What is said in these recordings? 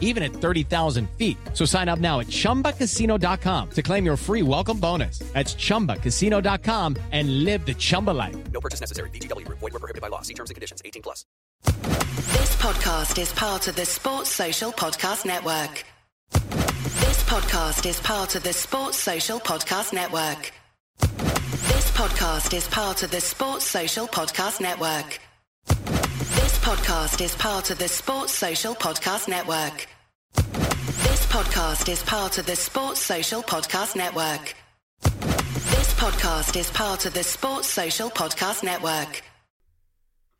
even at 30,000 feet. So sign up now at chumbacasino.com to claim your free welcome bonus. That's chumbacasino.com and live the Chumba life. No purchase necessary. VGW Group. Void were prohibited by law. See terms and conditions. 18 plus. This podcast is part of the Sports Social Podcast Network. This podcast is part of the Sports Social Podcast Network. This podcast is part of the Sports Social Podcast Network. This podcast is part of the Sports Social Podcast Network. This podcast is part of the Sports Social Podcast Network. This podcast is part of the Sports Social Podcast Network.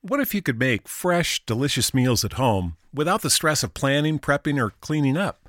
What if you could make fresh, delicious meals at home without the stress of planning, prepping, or cleaning up?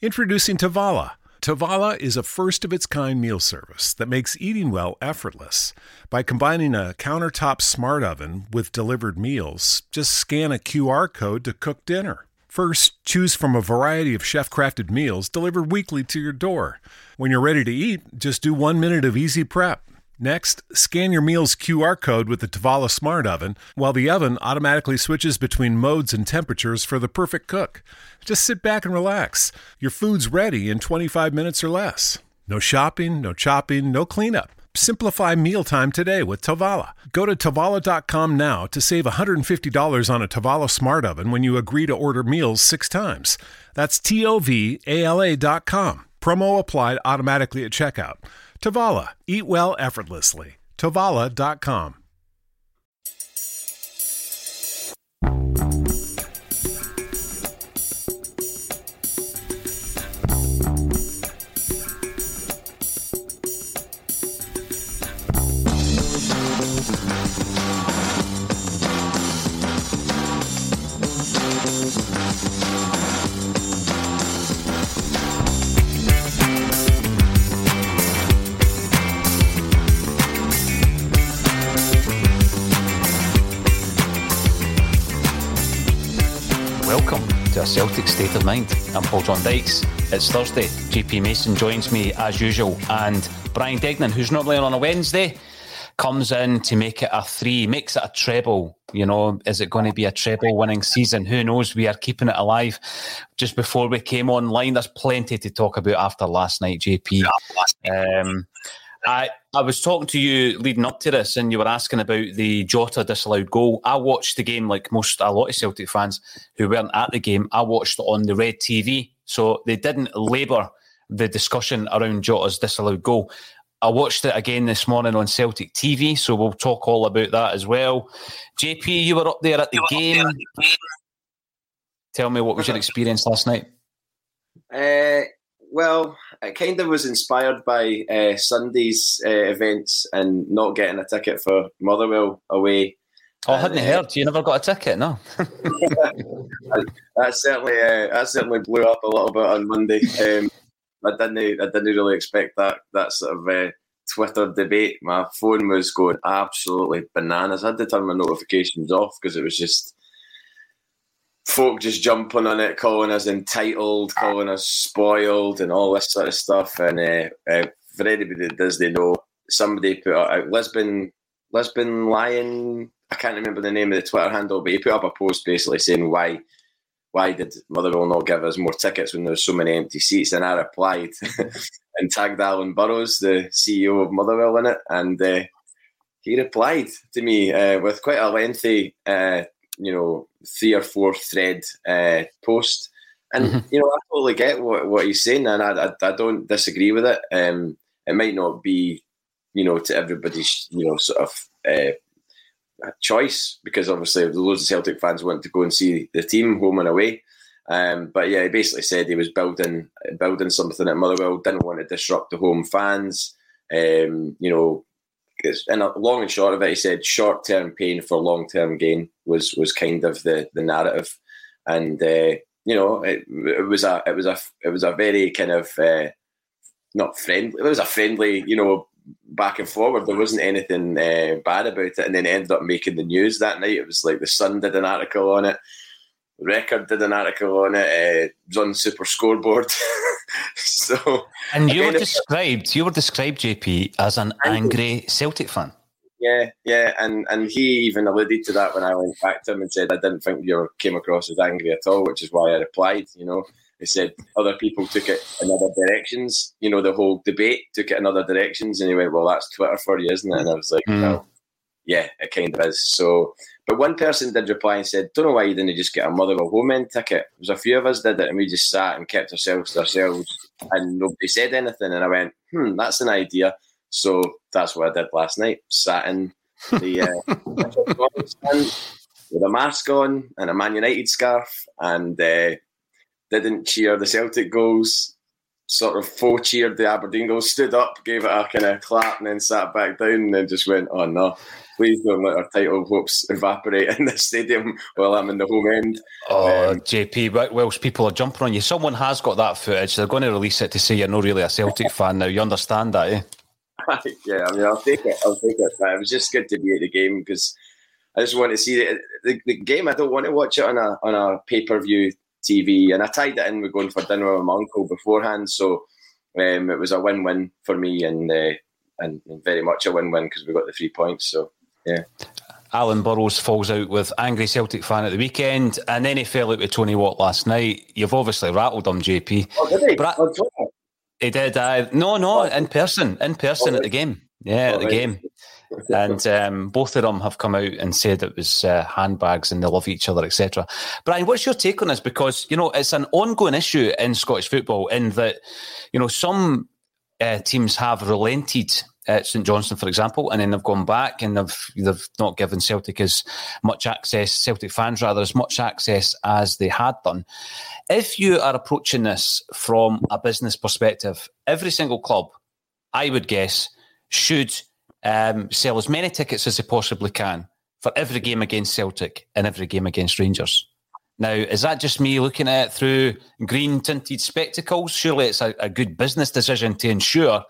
Introducing Tovala. Tovala is a first of its kind meal service that makes eating well effortless. By combining a countertop smart oven with delivered meals, just scan a QR code to cook dinner. First, choose from a variety of chef crafted meals delivered weekly to your door. When you're ready to eat, just do one minute of easy prep. Next, scan your meal's QR code with the Tovala Smart Oven, while the oven automatically switches between modes and temperatures for the perfect cook. Just sit back and relax. Your food's ready in 25 minutes or less. No shopping, no chopping, no cleanup. Simplify mealtime today with Tovala. Go to Tovala.com now to save $150 on a Tovala Smart Oven when you agree to order meals six times. That's T O V A L A.com. Promo applied automatically at checkout. Tovala. Eat well effortlessly. Tovala.com. State of Mind. I'm Paul John Dykes. It's Thursday. JP Mason joins me as usual, and Brian Degning, who's normally on a Wednesday, comes in to make it a three, makes it a treble. You know, is it going to be a treble winning season? Who knows? We are keeping it alive. Just before we came online, there's plenty to talk about after last night, JP. Um, I, I was talking to you leading up to this, and you were asking about the Jota disallowed goal. I watched the game like most a lot of Celtic fans who weren't at the game. I watched it on the red TV, so they didn't labour the discussion around Jota's disallowed goal. I watched it again this morning on Celtic TV, so we'll talk all about that as well. JP, you were up there at the game. Tell me what was your experience last night? Uh, well, it kind of was inspired by uh, Sunday's uh, events and not getting a ticket for Motherwell away. Oh, I hadn't heard. You never got a ticket, no? that certainly uh, that certainly blew up a little bit on Monday. Um, I didn't I didn't really expect that that sort of uh, Twitter debate. My phone was going absolutely bananas. I had to turn my notifications off because it was just folk just jumping on it, calling us entitled, calling us spoiled, and all this sort of stuff. And uh, uh, for anybody that does, they know somebody put out Lisbon Lisbon Lion. I can't remember the name of the Twitter handle, but he put up a post basically saying why why did Motherwell not give us more tickets when there's so many empty seats? And I replied and tagged Alan Burrows, the CEO of Motherwell, in it, and uh, he replied to me uh, with quite a lengthy, uh, you know, three or four thread uh, post. And mm-hmm. you know, I totally get what, what he's saying, and I, I, I don't disagree with it. Um, it might not be, you know, to everybody's, you know, sort of uh, choice because obviously the loads of Celtic fans want to go and see the team home and away. Um, but yeah, he basically said he was building building something at Motherwell, didn't want to disrupt the home fans. Um, you know, and long and short of it, he said short term pain for long term gain was was kind of the the narrative, and uh, you know it, it, was a it was a it was a very kind of uh, not friendly. It was a friendly, you know, back and forward. There wasn't anything uh, bad about it, and then it ended up making the news that night. It was like the Sun did an article on it. Record did an article on it. Uh, was on Super Scoreboard. so, and you were described, you were described, JP, as an angry Celtic fan. Yeah, yeah, and and he even alluded to that when I went back to him and said I didn't think you came across as angry at all, which is why I replied. You know, he said other people took it in other directions. You know, the whole debate took it in other directions, and he went, "Well, that's Twitter for you, isn't it?" And I was like, mm. "Well, yeah, it kind of is." So but one person did reply and said, Don't know why you didn't just get a Motherwell home end ticket. There was a few of us did it and we just sat and kept ourselves to ourselves and nobody said anything. And I went, Hmm, that's an idea. So that's what I did last night. Sat in the uh, with a mask on and a Man United scarf and uh, didn't cheer the Celtic goals. Sort of faux cheered the Aberdeen goals, stood up, gave it a kind of clap, and then sat back down and then just went, Oh no please don't let our title hopes evaporate in the stadium while I'm in the home end. Oh, um, JP, Welsh people are jumping on you. Someone has got that footage. They're going to release it to say you're not really a Celtic fan now. You understand that, eh? yeah, I mean, I'll take it. I'll take it. It was just good to be at the game because I just want to see the, the, the game. I don't want to watch it on a on a pay per view TV. And I tied it in with going for dinner with my uncle beforehand, so um, it was a win win for me and. Uh, and very much a win-win because we got the three points. So yeah. Alan Burrows falls out with angry Celtic fan at the weekend, and then he fell out with Tony Watt last night. You've obviously rattled him, JP. Oh, did he? But I, he did. Uh, no, no, in person, in person oh, at the game. Yeah, oh, at the game. and um, both of them have come out and said it was uh, handbags and they love each other, etc. Brian, what's your take on this? Because you know it's an ongoing issue in Scottish football, in that you know some uh, teams have relented at St Johnstone, for example, and then they've gone back and they've they've not given Celtic as much access, Celtic fans rather, as much access as they had done. If you are approaching this from a business perspective, every single club, I would guess, should um, sell as many tickets as they possibly can for every game against Celtic and every game against Rangers. Now, is that just me looking at it through green tinted spectacles? Surely it's a, a good business decision to ensure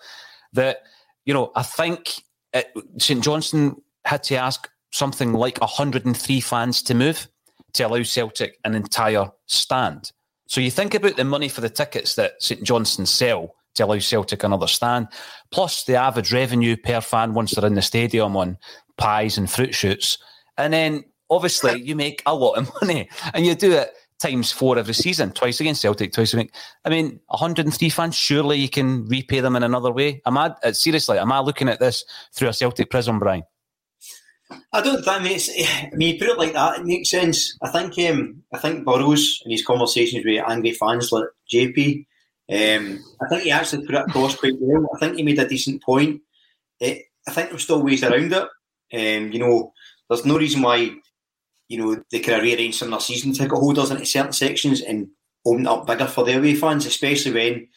that you know, I think uh, St Johnstone had to ask something like 103 fans to move to allow Celtic an entire stand. So you think about the money for the tickets that St Johnstone sell to allow Celtic another stand, plus the average revenue per fan once they're in the stadium on pies and fruit shoots. And then obviously you make a lot of money and you do it times four every season, twice against Celtic, twice a week. I mean, 103 fans, surely you can repay them in another way. Am I, uh, seriously, am I looking at this through a Celtic prism, Brian? I don't think it's, I mean, you put it like that, it makes sense. I think um, I think Burrows in his conversations with angry fans like JP, um, I think he actually put it across quite well. I think he made a decent point. It, I think there's still ways around it. Um, you know, there's no reason why you know, they could have rearranged some of their season ticket holders into certain sections and opened up bigger for the away fans, especially when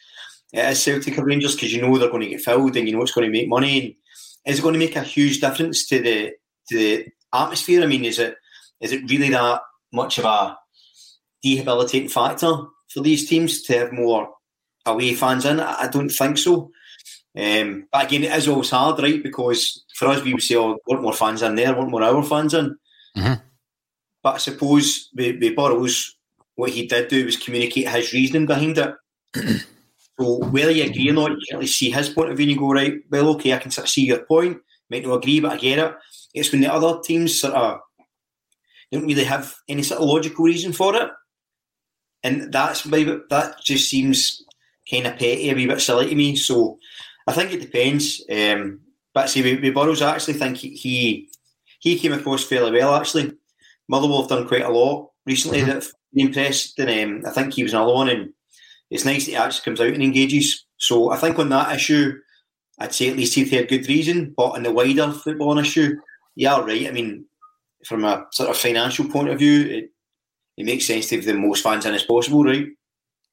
it is Celtic or Rangers, because you know they're going to get filled and you know it's going to make money. And is it going to make a huge difference to the to the atmosphere? I mean, is it is it really that much of a debilitating factor for these teams to have more away fans in? I don't think so. Um, but again, it is always hard, right? Because for us, we would say, oh, want more fans in there, want more our fans in. Mm-hmm. But I suppose with, with Burrows, what he did do was communicate his reasoning behind it. so whether you agree or not, you least see his point of view and you go, right, well, okay, I can sort of see your point. Might not agree, but I get it. It's when the other teams sort of don't really have any sort of logical reason for it. and that's maybe that just seems kind of petty, a wee bit silly to me. So I think it depends. Um, but see, with, with Burrows, I actually think he he came across fairly well. Actually, Motherwell have done quite a lot recently mm-hmm. that have been impressed, and um, I think he was another one. And it's nice that he actually comes out and engages. So I think on that issue, I'd say at least he'd had good reason. But on the wider football issue, yeah, right. I mean, from a sort of financial point of view, it, it makes sense to have the most fans in as possible, right?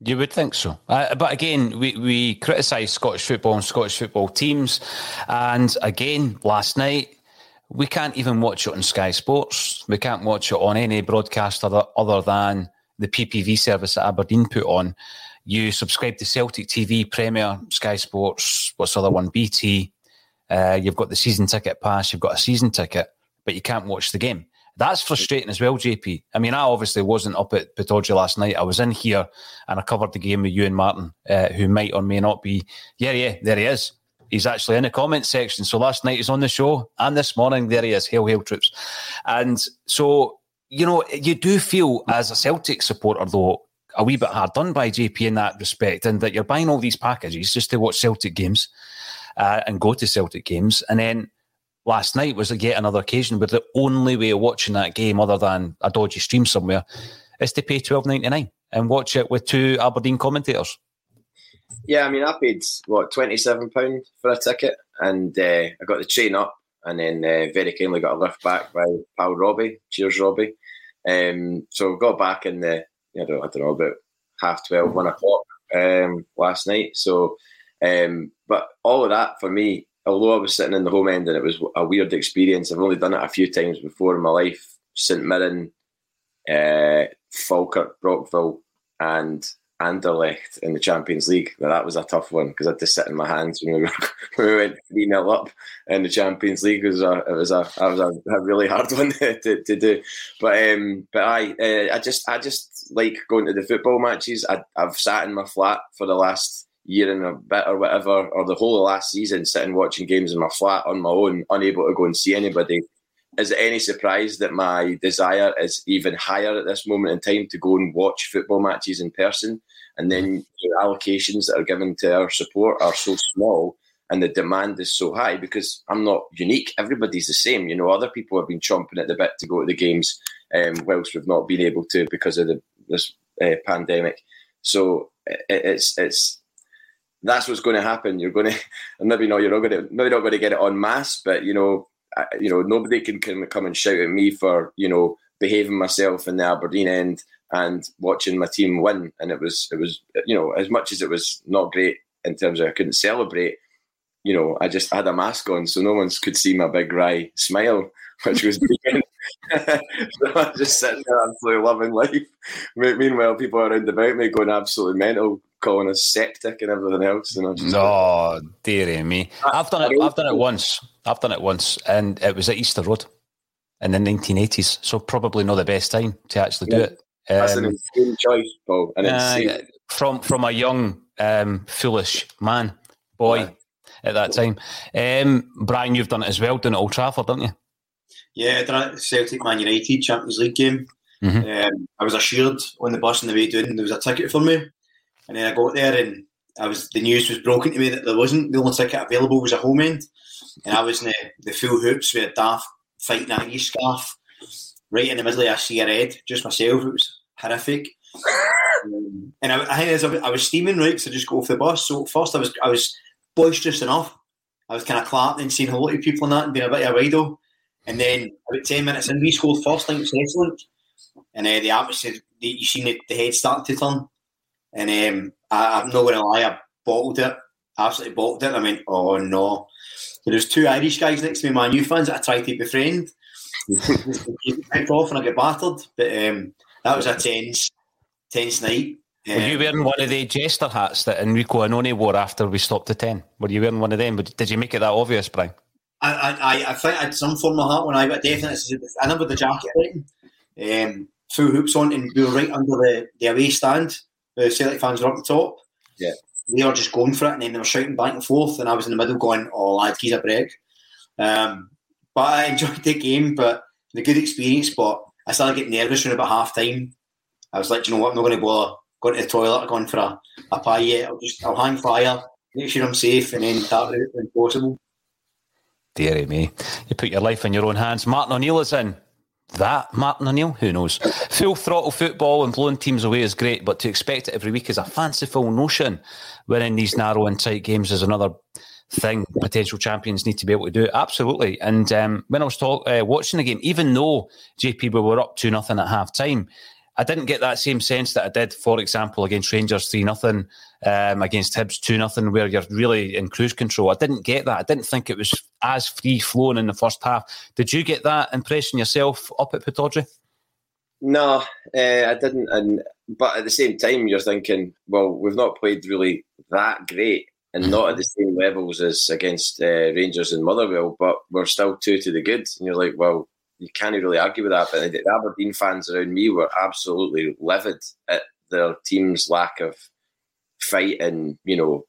You would think so. Uh, but again, we, we criticise Scottish football and Scottish football teams. And again, last night, we can't even watch it on Sky Sports. We can't watch it on any broadcaster other, than the PPV service that Aberdeen put on. You subscribe to Celtic TV, Premier, Sky Sports, what's the other one, BT. Uh, you've got the season ticket pass, you've got a season ticket, but you can't watch the game. That's frustrating as well, JP. I mean, I obviously wasn't up at Pittodrie last night. I was in here and I covered the game with you and Martin, uh, who might or may not be. Yeah, yeah, there he is. He's actually in the comment section. So last night he's on the show, and this morning there he is. Hail, hail, troops! And so you know, you do feel as a Celtic supporter though a wee bit hard done by JP in that respect, and that you're buying all these packages just to watch Celtic games uh, and go to Celtic games, and then last night was yet another occasion where the only way of watching that game, other than a dodgy stream somewhere, is to pay twelve ninety nine and watch it with two Aberdeen commentators. Yeah, I mean, I paid what twenty seven pound for a ticket, and uh, I got the train up, and then uh, very kindly got a lift back by pal Robbie. Cheers, Robbie. Um, so got back in the I don't, I don't know about half twelve, one o'clock um, last night. So, um, but all of that for me although I was sitting in the home end and it was a weird experience, I've only done it a few times before in my life. St Mirren, uh, Falkirk, Brockville, and Anderlecht in the Champions League. Now, that was a tough one because I had to sit in my hands when we, were, when we went 3 0 up in the Champions League. It was a, it was a, it was a, a really hard one to, to do. But um, but I uh, I just I just like going to the football matches. I, I've sat in my flat for the last year and a bit or whatever, or the whole of last season, sitting watching games in my flat on my own, unable to go and see anybody. Is it any surprise that my desire is even higher at this moment in time to go and watch football matches in person? And then the allocations that are given to our support are so small and the demand is so high because I'm not unique. Everybody's the same. You know, other people have been chomping at the bit to go to the games, um, whilst we've not been able to because of the, this uh, pandemic. So it, it's it's that's what's going to happen. You're going to, maybe not, you're not going to, maybe not going to get it on mass, but you know, you know, nobody can, can come and shout at me for you know behaving myself in the Aberdeen end and watching my team win. And it was, it was, you know, as much as it was not great in terms of I couldn't celebrate. You know, I just had a mask on, so no one could see my big wry smile, which was brilliant. so I'm just sitting there, absolutely loving life. Meanwhile, people around about me going absolutely mental, calling us septic and everything else. And I just oh, dearie me! Ah, I've done it. I've done it once. I've done it once, and it was at Easter Road in the 1980s. So probably not the best time to actually yeah. do it. Um, That's an um, insane choice, Paul. An uh, from from a young, um, foolish man, boy, yeah. at that time. Um, Brian, you've done it as well, done it Old Trafford, don't you? Yeah, done it Celtic Man United Champions League game. Mm-hmm. Um, I was assured on the bus on the way down there was a ticket for me. And then I got there and I was the news was broken to me that there wasn't. The only ticket available was a home end. And I was in the, the full hoops with a daft fighting Irish scarf right in the middle of a sea red, just myself. It was horrific. um, and I, I, I was steaming right, so I just go off the bus. So first I was I was boisterous enough. I was kind of clapping and seeing a lot of people in that and being a bit of a wido. And then about 10 minutes in, we scored first. I think it was excellent. And uh, the atmosphere, you seen the, the head start to turn. And um, I, am not going to lie, I bottled it. Absolutely bottled it. I mean, oh no. There was two Irish guys next to me, my new fans, that I tried to befriend. Picked off and I got battered. But um, that was a tense, tense night. Were you um, wearing one of the jester hats that Enrico Annoni wore after we stopped the 10? Were you wearing one of them? Did you make it that obvious, Brian? I, I, I think I had some form of hat when I got definitely. I remember the jacket right, um, full hoops on, and we were right under the, the away stand. The Celtic fans were up the top. Yeah. They were just going for it and then they were shouting back and forth and I was in the middle going, Oh lad, he's a break. Um, but I enjoyed the game, but the good experience, but I started getting nervous around about half time. I was like, you know what, I'm not gonna bother going to the toilet going for a, a pie yet. I'll just I'll hang fire, make sure I'm safe, and then tap it when possible. Deary me. You put your life in your own hands. Martin O'Neill is in. That Martin O'Neill? Who knows? Full throttle football and blowing teams away is great, but to expect it every week is a fanciful notion. Winning these narrow and tight games is another thing potential champions need to be able to do. Absolutely. And um, when I was talk, uh, watching the game, even though JP we were up to nothing at half time, I didn't get that same sense that I did, for example, against Rangers 3 nothing, um, against Hibs 2 nothing, where you're really in cruise control. I didn't get that. I didn't think it was as free flowing in the first half. Did you get that impression yourself up at Pittodrie? No, uh, I didn't. And but at the same time, you're thinking, well, we've not played really that great, and not at the same levels as against uh, Rangers and Motherwell, but we're still two to the good. And you're like, well, you can't really argue with that. But the Aberdeen fans around me were absolutely livid at their team's lack of fight and you know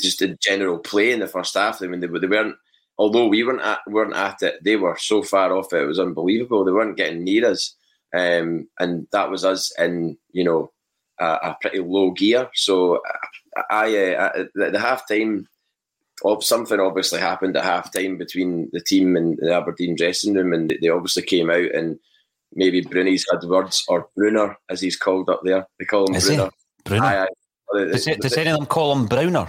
just the general play in the first half. I mean, they, they weren't. Although we weren't at, weren't at it, they were so far off it. It was unbelievable. They weren't getting near us, um, and that was us in you know a, a pretty low gear. So I, uh, the, the half time of something obviously happened at half time between the team and the Aberdeen dressing room, and they obviously came out and maybe Bruni's had words or Brunner as he's called up there. They call him Is Brunner. Brunner. Aye, aye. Does, does any of them call him Browner?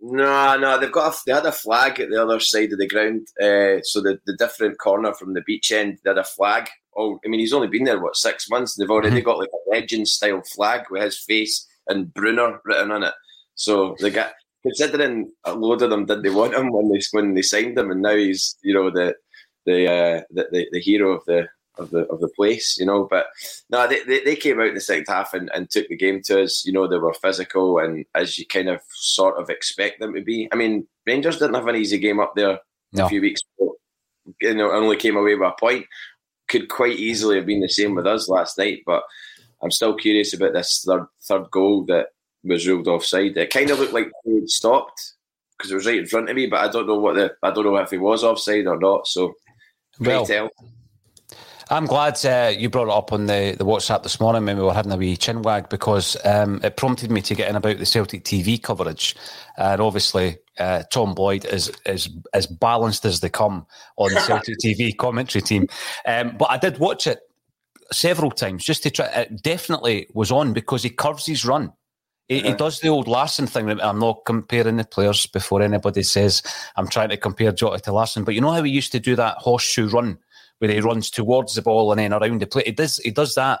No, no, they've got a, they had a flag at the other side of the ground. Uh, so the, the different corner from the beach end, they had a flag. Oh, I mean, he's only been there what six months, and they've already Mm-hmm. got like a legend style flag with his face and Brunner written on it. So they got considering a load of them did they want him when they when they signed him, and now he's you know the the uh, the, the, the hero of the of the of the place, you know. But no, they, they, they came out in the second half and, and took the game to us. You know, they were physical and as you kind of sort of expect them to be. I mean, Rangers didn't have an easy game up there No. a few weeks ago. You know, only came away with a point. Could quite easily have been the same with us last night, but I'm still curious about this third third goal that was ruled offside. It kind of looked like he stopped because it was right in front of me, but I don't know what the I don't know if he was offside or not. So, Well, tell. I'm glad uh, you brought it up on the, the WhatsApp this morning when we were having a wee chin wag because um, it prompted me to get in about the Celtic TV coverage. And obviously, uh, Tom Boyd is, is as balanced as they come on the Celtic TV commentary team. Um, but I did watch it several times just to try. It definitely was on because he curves his run. He, he does the old Larsson thing. I'm not comparing the players before anybody says I'm trying to compare Jota to Larsson. But you know how he used to do that horseshoe run where he runs towards the ball and then around the plate. He does. He does that,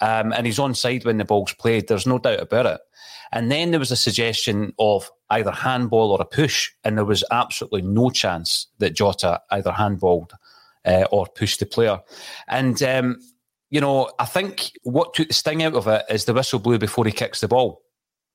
um, and he's on side when the ball's played. There's no doubt about it. And then there was a suggestion of either handball or a push, and there was absolutely no chance that Jota either handballed uh, or pushed the player. And um, you know, I think what took the sting out of it is the whistle blew before he kicks the ball.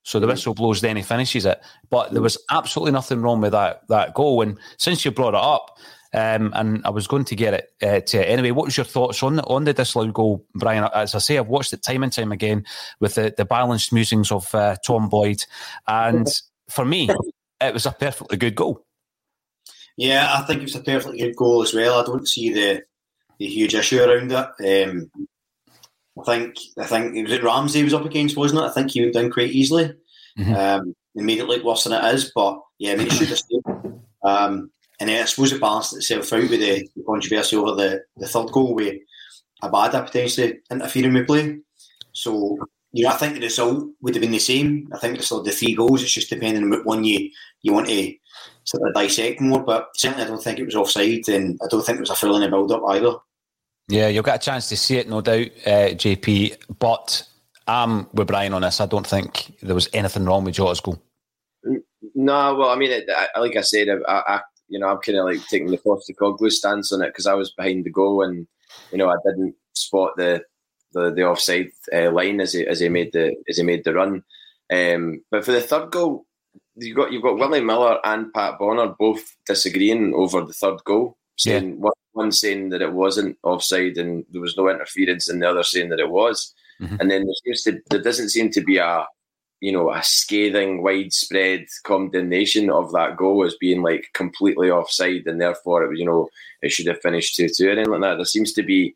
So the whistle blows, then he finishes it. But there was absolutely nothing wrong with that that goal. And since you brought it up, um, and I was going to get it uh, to it anyway. What was your thoughts on the, on the disallowed goal, Brian? As I say, I've watched it time and time again with the, the balanced musings of uh, Tom Boyd, and for me, it was a perfectly good goal. Yeah, I think it's a perfectly good goal as well. I don't see the the huge issue around it. Um, I think I think it was it Ramsay was up against, wasn't it? I think he went down quite easily. Mhm. Um, and made it look worse than it is, but yeah, I mean, it should have stayed. Um, and I suppose it balanced itself out with the, the controversy over the, the third goal with Abada potentially interfering with play. So, you know, I think the result would have been the same. I think it's still the three goals. It's just depending on what one you, you want to sort of dissect more. But certainly, I don't think it was offside, and I don't think it was a full in the build up either. Yeah, you'll get a chance to see it, no doubt, uh, JP. But I'm with Brian on this. I don't think there was anything wrong with Jota's goal. No, well, I mean, it, I, like I said, I, I you know, I'm kind of like taking the Postecoglou stance on it because I was behind the goal and you know I didn't spot the the, the offside uh, line as he as he made the as he made the run. Um, but for the third goal, you got you've got Willie Miller and Pat Bonner both disagreeing over the third goal, saying one, one saying that it wasn't offside and there was no interference, and the other saying that it was. Mhm. And then there seems to there doesn't seem to be a you know a scathing, widespread condemnation of that goal as being like completely offside, and therefore it was you know it should have finished two two or anything like that. There seems to be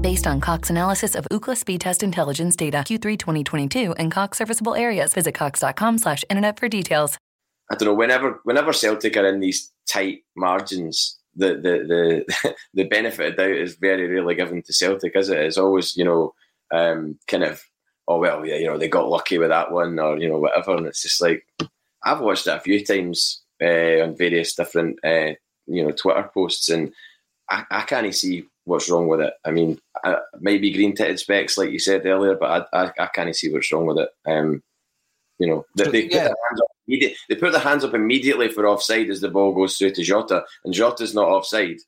Based on Cox analysis of Ookla speed test intelligence data Q3 2022 and Cox serviceable areas, visit cox.com slash internet for details. I don't know. Whenever whenever Celtic are in these tight margins, the the the the benefit of doubt is very rarely given to Celtic, is it? It's always you know um, kind of oh well yeah you know they got lucky with that one or you know whatever, and it's just like I've watched it a few times uh, on various different uh, you know Twitter posts, and I, I can't see what's wrong with it. I mean, I, maybe green tinted specs like you said earlier, but I, I, I can't see what's wrong with it. Um, you know, they, they, Yeah. put their hands up they put their hands up immediately for offside as the ball goes through to Jota, and Jota's not offside.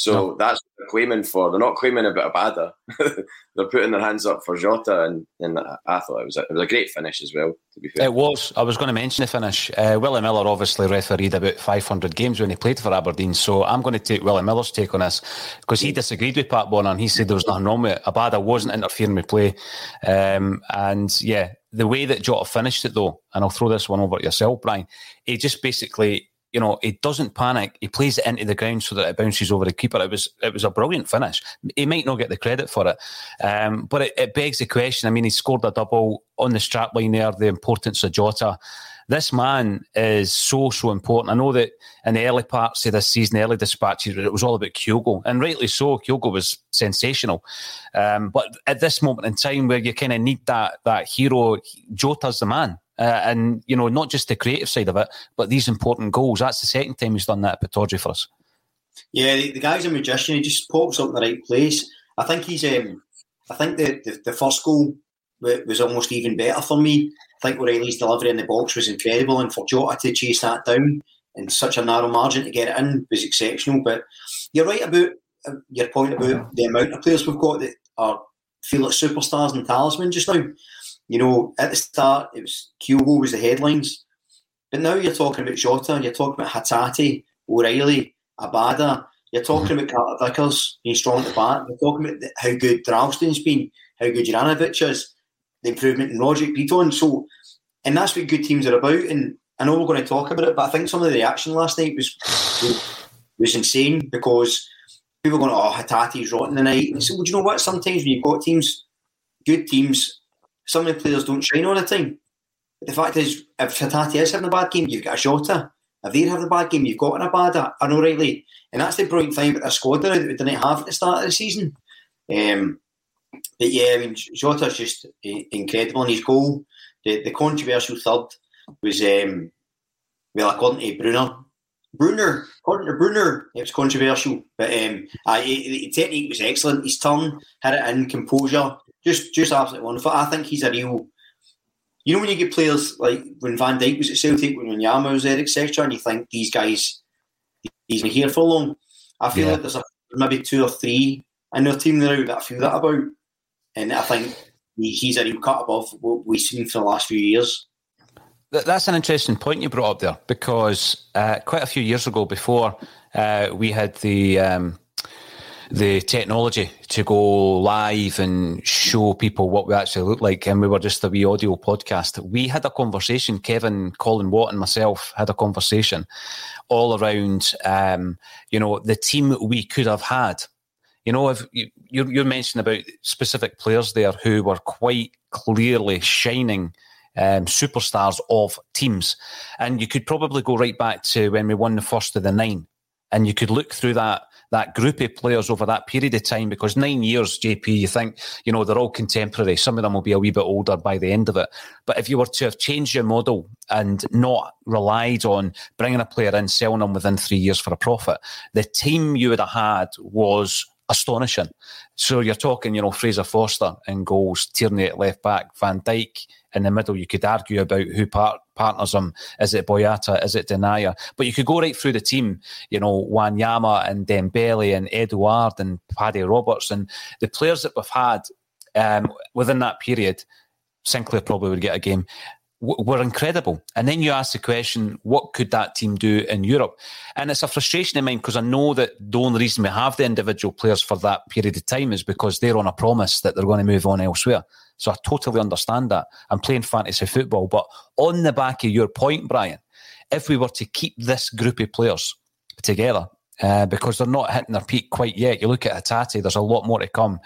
So that's what they're claiming for. They're not claiming about Abada. they're putting their hands up for Jota, and, and I- I thought it was a, it was a great finish as well. To be fair, It was. I was going to mention the finish. Uh, Willie Miller obviously refereed about 500 games when he played for Aberdeen, so I'm going to take Willie Miller's take on this because he disagreed with Pat Bonner and he said there was nothing wrong with it. Abada wasn't interfering with play. Um, and yeah, the way that Jota finished it though, and I'll throw this one over to yourself, Brian, he just basically. You know, he doesn't panic. He plays it into the ground so that it bounces over the keeper. It was it was a brilliant finish. He might not get the credit for it, um, but it, it begs the question. I mean, he scored a double on the strap line there. The importance of Jota. This man is so so important. I know that in the early parts of this season, early dispatches, it was all about Kyogo, and rightly so. Kyogo was sensational, um, but at this moment in time, where you kind of need that that hero, Jota's the man. Uh, and you know, not just the creative side of it, but these important goals. That's the second time he's done that at Pittodrie for us. Yeah, the, the guy's a magician. He just pops up in the right place. I think he's. Um, I think the, the, the first goal was almost even better for me. I think O'Riley's delivery in the box was incredible, and for Jota to chase that down in such a narrow margin to get it in was exceptional. But you're right about uh, your point about the amount of players we've got that are feel like superstars and talisman just now. You know, at the start it was Kyogo was the headlines, but now you're talking about Jota, you're talking about Hatate, O'Riley, Abada. You're talking about Carter Vickers being strong at the. You're talking about the- how good Ralston's been, how good Juranovic is, the improvement in Rogic, Bitton. So, and that's what good teams are about. And I know we're going to talk about it, but I think some of the reaction last night was was, was insane because people were going, "Oh, Hatate's rotten tonight." And so, well, do you know what? Sometimes when you've got teams, good teams, some of the players don't shine all the time. But the fact is, if Hatate is having a bad game, you've got a Jota. If they're having a bad game, you've got an Abada, an O'Riley. And that's the brilliant thing about the squad now that we didn't have at the start of the season. Um, but yeah, I mean, Jota's just incredible in his goal. The, the controversial third was, um, well, according to Brunner, Brunner, according to Brunner, it was controversial. But um, the technique was excellent. His turn, had it in, composure, just just absolutely wonderful. I think he's a real. You know when you get players like when Van Dijk was at Celtic, when Wanyama was there, etc., and you think these guys, he's been here for long. I feel Yeah. like there's a, maybe two or three in their team now that I feel that about, and I think he's a real cut above what we've seen for the last few years. That's an interesting point you brought up there because uh, quite a few years ago, before uh, we had the um, the technology to go live and show people what we actually look like, and we were just a wee audio podcast. We had a conversation. Kevin, Colin Watt, and myself had a conversation all around, um, you know, the team we could have had. You know, if you, you're, you're mentioning about specific players there who were quite clearly shining um, superstars of teams. And you could probably go right back to when we won the first of the nine. And you could look through that that group of players over that period of time because nine years, JP, you think, you know, they're all contemporary. Some of them will be a wee bit older by the end of it. But if you were to have changed your model and not relied on bringing a player in, selling them within three years for a profit, the team you would have had was astonishing. So you're talking, you know, Fraser Forster in goals, Tierney at left back, Van Dijk in the middle. You could argue about who part, partners him. Is it Boyata? Is it Denayer? But you could go right through the team, you know, Wanyama and Dembele and Edouard and Paddy Roberts and the players that we've had um, within that period. Sinclair probably would get a game. Were incredible. And then you ask the question, what could that team do in Europe? And it's a frustration in mind because I know that the only reason we have the individual players for that period of time is because they're on a promise that they're going to move on elsewhere. So I totally understand that. I'm playing fantasy football. But on the back of your point, Brian, if we were to keep this group of players together, uh, because they're not hitting their peak quite yet. You look at Hatate, there's a lot more to come.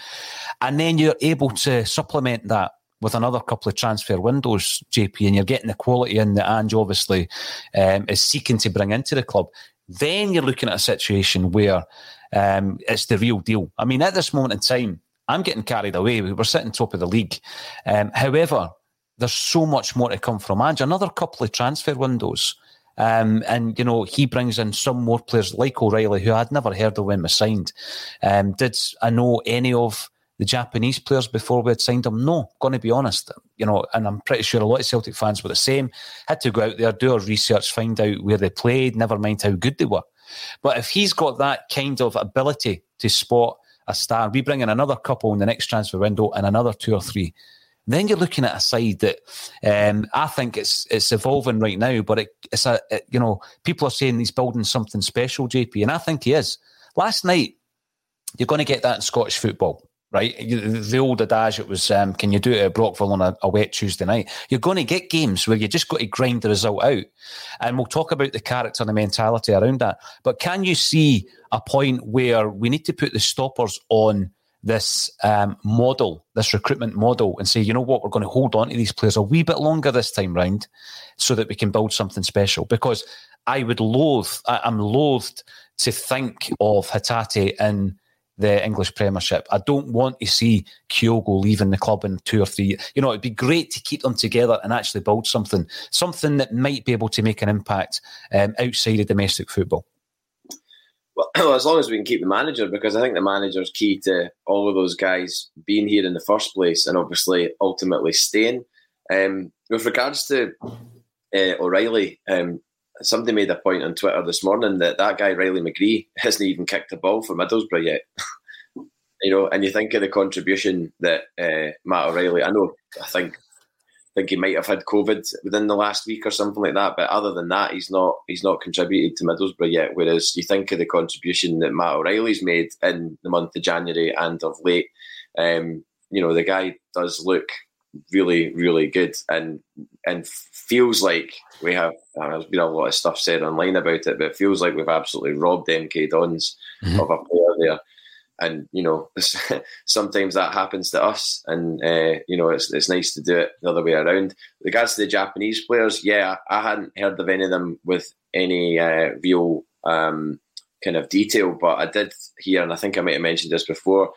And then you're able to supplement that with another couple of transfer windows, JP, and you're getting the quality in that Ange obviously um, is seeking to bring into the club, then you're looking at a situation where um, it's the real deal. I mean, at this moment in time, I'm getting carried away. We're sitting top of the league. Um, however, there's so much more to come from Ange. Another couple of transfer windows. Um, and you know he brings in some more players like O'Riley, who I'd never heard of when we signed. Um, did I know any of the Japanese players before we had signed them? No, going to be honest. You know, and I'm pretty sure a lot of Celtic fans were the same. Had to go out there, do our research, find out where they played, never mind how good they were. But if he's got that kind of ability to spot a star, we bring in another couple in the next transfer window and another two or three. Then you're looking at a side that um, I think it's it's evolving right now, but it, it's a it, you know people are saying he's building something special, JP, and I think he is. Last night, you're going to get that in Scottish football right? The old adage it was, um, can you do it at Brockville on a, a, wet Tuesday night? You're going to get games where you just got to grind the result out. And we'll talk about the character and the mentality around that. But can you see a point where we need to put the stoppers on this um, model, this recruitment model, and say, you know what, we're going to hold on to these players a wee bit longer this time round so that we can build something special? Because I would loathe, I'm loathed to think of Hatate in the English Premiership. I don't want to see Kyogo leaving the club in two or three. You know, it'd be great to keep them together and actually build something, something that might be able to make an impact um, outside of domestic football. Well, as long as we can keep the manager, because I think the manager's key to all of those guys being here in the first place and obviously ultimately staying. Um, with regards to uh, O'Riley, um, somebody made a point on Twitter this morning that that guy Riley McGree hasn't even kicked a ball for Middlesbrough yet. you know, and you think of the contribution that uh, Matt O'Riley. I know, I think, I think he might have had COVID within the last week or something like that. But other than that, he's not he's not contributed to Middlesbrough yet. Whereas you think of the contribution that Matt O'Riley's made in the month of January and of late. Um, you know, the guy does look really, really good, and and feels like we have. Uh, there's been a lot of stuff said online about it, but it feels like we've absolutely robbed MK Dons mm-hmm. of a player there. And you know, sometimes that happens to us, and uh, you know, it's it's nice to do it the other way around. With regards to the Japanese players, yeah, I hadn't heard of any of them with any uh, real um, kind of detail, but I did hear, and I think I might have mentioned this before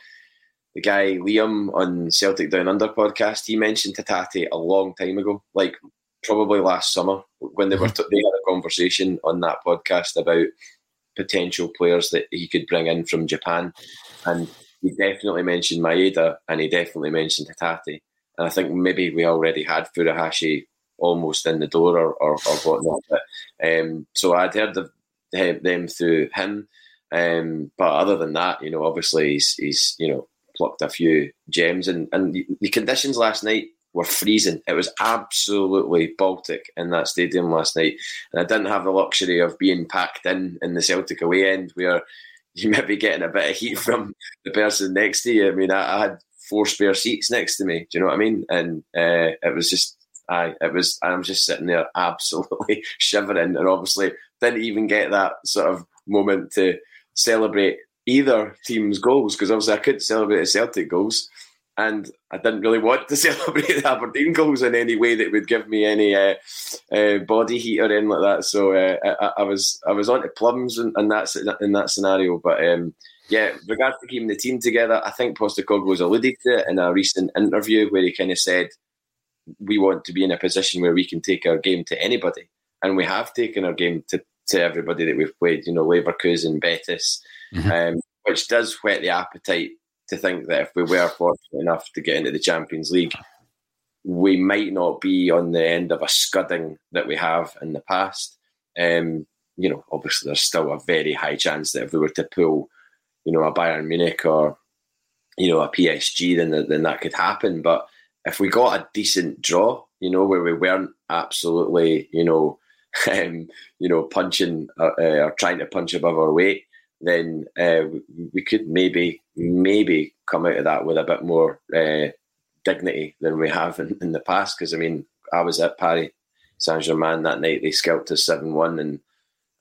the guy Liam on Celtic Down Under podcast, he mentioned Hatate a long time ago, like probably last summer when they were mm-hmm. t- they had a conversation on that podcast about potential players that he could bring in from Japan, and he definitely mentioned Maeda and he definitely mentioned Hatate, and I think maybe we already had Furuhashi almost in the door or, or, or whatnot. But, um, so I'd heard of them through him. Um, but other than that, you know, obviously he's, he's you know plucked a few gems. And, and the conditions last night were freezing. It was absolutely Baltic in that stadium last night. And I didn't have the luxury of being packed in in the Celtic away end where you might be getting a bit of heat from the person next to you. I mean, I, I had four spare seats next to me. Do you know what I mean? And uh, it was just, I it was. I'm just sitting there absolutely shivering, and obviously didn't even get that sort of moment to celebrate either team's goals because obviously I couldn't celebrate the Celtic goals, and I didn't really want to celebrate the Aberdeen goals in any way that would give me any uh, uh, body heat or anything like that. So uh, I, I, was I was on to plums in, in that in that scenario, but. Um, yeah, regards to keeping the team together, I think Postecoglou's alluded to it in a recent interview where he kind of said, "We want to be in a position where we can take our game to anybody, and we have taken our game to, to everybody that we've played. You know, Leverkusen, Betis, mm-hmm. um, which does whet the appetite to think that if we were fortunate enough to get into the Champions League, we might not be on the end of a scudding that we have in the past. Um, you know, obviously there's still a very high chance that if we were to pull, you know, a Bayern Munich or, you know, a PSG, then then that could happen. But if we got a decent draw you know, where we weren't absolutely, you know, um, you know, punching uh, uh, or trying to punch above our weight, then uh, we could maybe maybe come out of that with a bit more uh, dignity than we have in, in the past. Because I mean, I was at Paris Saint Germain that night. They scalped us seven one, and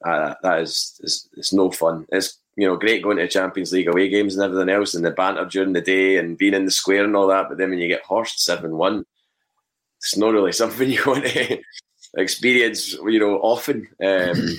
uh, that is it's, it's no fun. It's you know great going to Champions League away games and everything else, and the banter during the day and being in the square and all that. But then when you get horsed seven one, it's not really something you want to experience. You know, often. Um,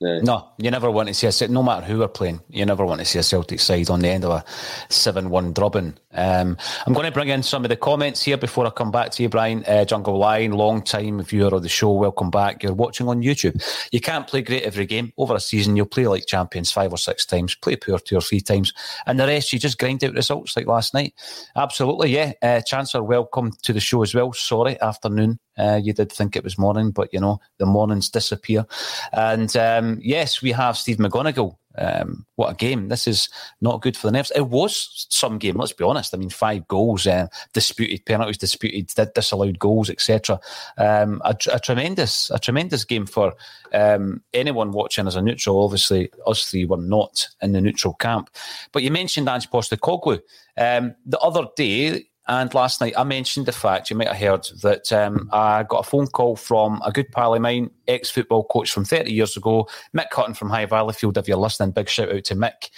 no, you never want to see a no matter who we're playing. You never want to see a Celtic side on the end of a seven-one drubbing. Um, I'm going to bring in some of the comments here before I come back to you, Brian. Uh, Jungle Lion, long time viewer of the show. Welcome back. You're watching on YouTube. You can't play great every game over a season. You'll play like champions five or six times, play poor two or three times, and the rest you just grind out results like last night. Absolutely, yeah. Uh, Chancellor, welcome to the show as well. Sorry, afternoon. Uh, you did think it was morning, but you know the mornings disappear. And um, yes, we have Steve McGonigal. Um, what a game! This is not good for the nerves. It was some game. Let's be honest. I mean, five goals, uh, disputed penalties, disputed disallowed goals, etc. Um, a, a, tremendous, a tremendous game for um, anyone watching as a neutral. Obviously, us three were not in the neutral camp. But you mentioned Ange Postecoglou. Um, the other day, and last night, I mentioned the fact you might have heard that um, I got a phone call from a good pal of mine, ex football coach from 30 years ago, Mick Cotton from High Valleyfield. If you're listening, big shout out to Mick.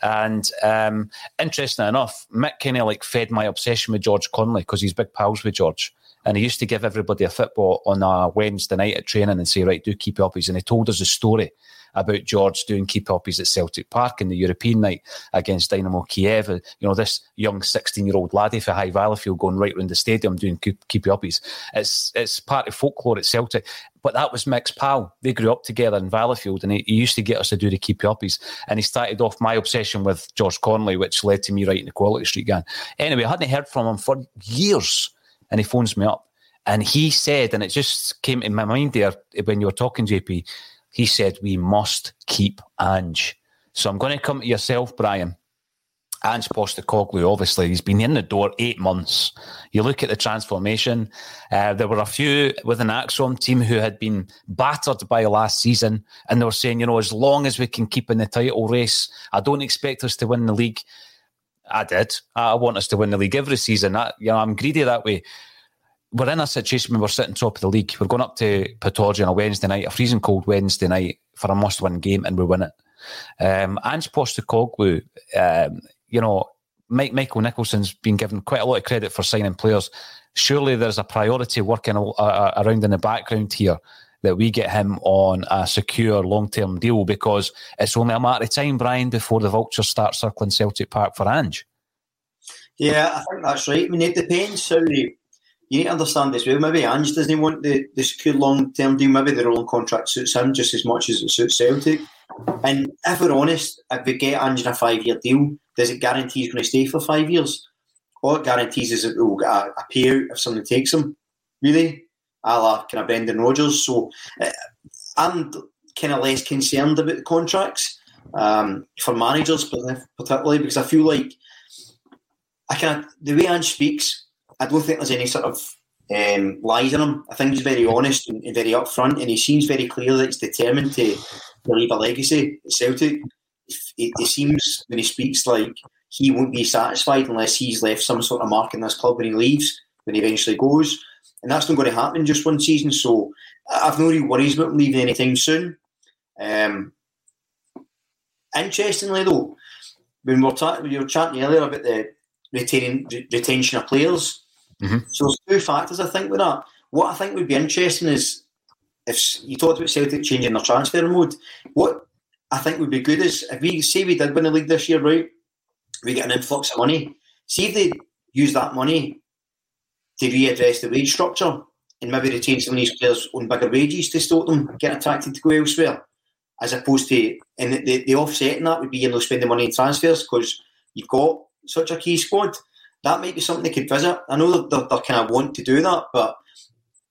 And um, interesting enough, Mick kind of like fed my obsession with George Connelly because he's big pals with George. And he used to give everybody a football on a Wednesday night at training and say, right, do keep your uppies. And he told us a story about George doing keep uppies at Celtic Park in the European night against Dynamo Kiev. You know, this young 16 year old laddie for High Valleyfield going right around the stadium doing keep uppies. It's, it's part of folklore at Celtic. But that was Mick's pal. They grew up together in Valleyfield and he, he used to get us to do the keep uppies. And he started off my obsession with George Connelly, which led to me writing the Quality Street Gang. Anyway, I hadn't heard from him for years and he phones me up. And he said, and it just came in my mind there when you were talking, JP, he said, We must keep Ange. So I'm going to come to yourself, Brian. Ange Postecoglou, obviously, he's been in the door eight months. You look at the transformation. Uh, there were a few with an ACSOM team who had been battered by last season, and they were saying, you know, as long as we can keep in the title race, I don't expect us to win the league. I did. I want us to win the league every season. I, you know, I'm greedy that way we're in a situation where we're sitting top of the league. We're going up to Pittodrie on a Wednesday night, a freezing cold Wednesday night for a must-win game, and we win it. Um, Ange Postecoglou, um, you know, Mike Michael Nicholson's been given quite a lot of credit for signing players. Surely there's a priority working around in the background here that we get him on a secure long-term deal because it's only a matter of time, Brian, before the vultures start circling Celtic Park for Ange. Yeah, I think that's right. I mean, it depends how they you need to understand this. Maybe Ange doesn't want the, the secure long term deal. Maybe the rolling contract suits him just as much as it suits Celtic. And if we're honest, if we get Ange in a five year deal, does it guarantee he's going to stay for five years? All it guarantees is that we'll get a, a payout if someone takes him, really, a la kind of Brendan Rodgers. So uh, I'm kind of less concerned about the contracts um, for managers, particularly because I feel like I kind of the way Ange speaks I don't think there's any sort of um, lies in him. I think he's very honest and, and, very upfront, and he seems very clear that he's determined to, to leave a legacy at Celtic. It, it, seems when he speaks like he won't be satisfied unless he's left some sort of mark in this club when he leaves, when he eventually goes. And that's not going to happen just one season. So I've no real worries about leaving anytime soon. Um, interestingly, though, when we were, ta- we were chatting earlier about the retaining retention of players, Mm-hmm. So there's two factors I think with that. What I think would be interesting is if you talked about Celtic changing their transfer mode. What I think would be good is if we say we did win the league this year, right? We get an influx of money. See if they use that money to readdress the wage structure and maybe retain some of these players on bigger wages to stop them get attracted to go elsewhere, as opposed to and the, the offset in that would be you know spending money in transfers because you've got such a key squad that might be something they could visit. I know they're, they're, kind of want to do that, but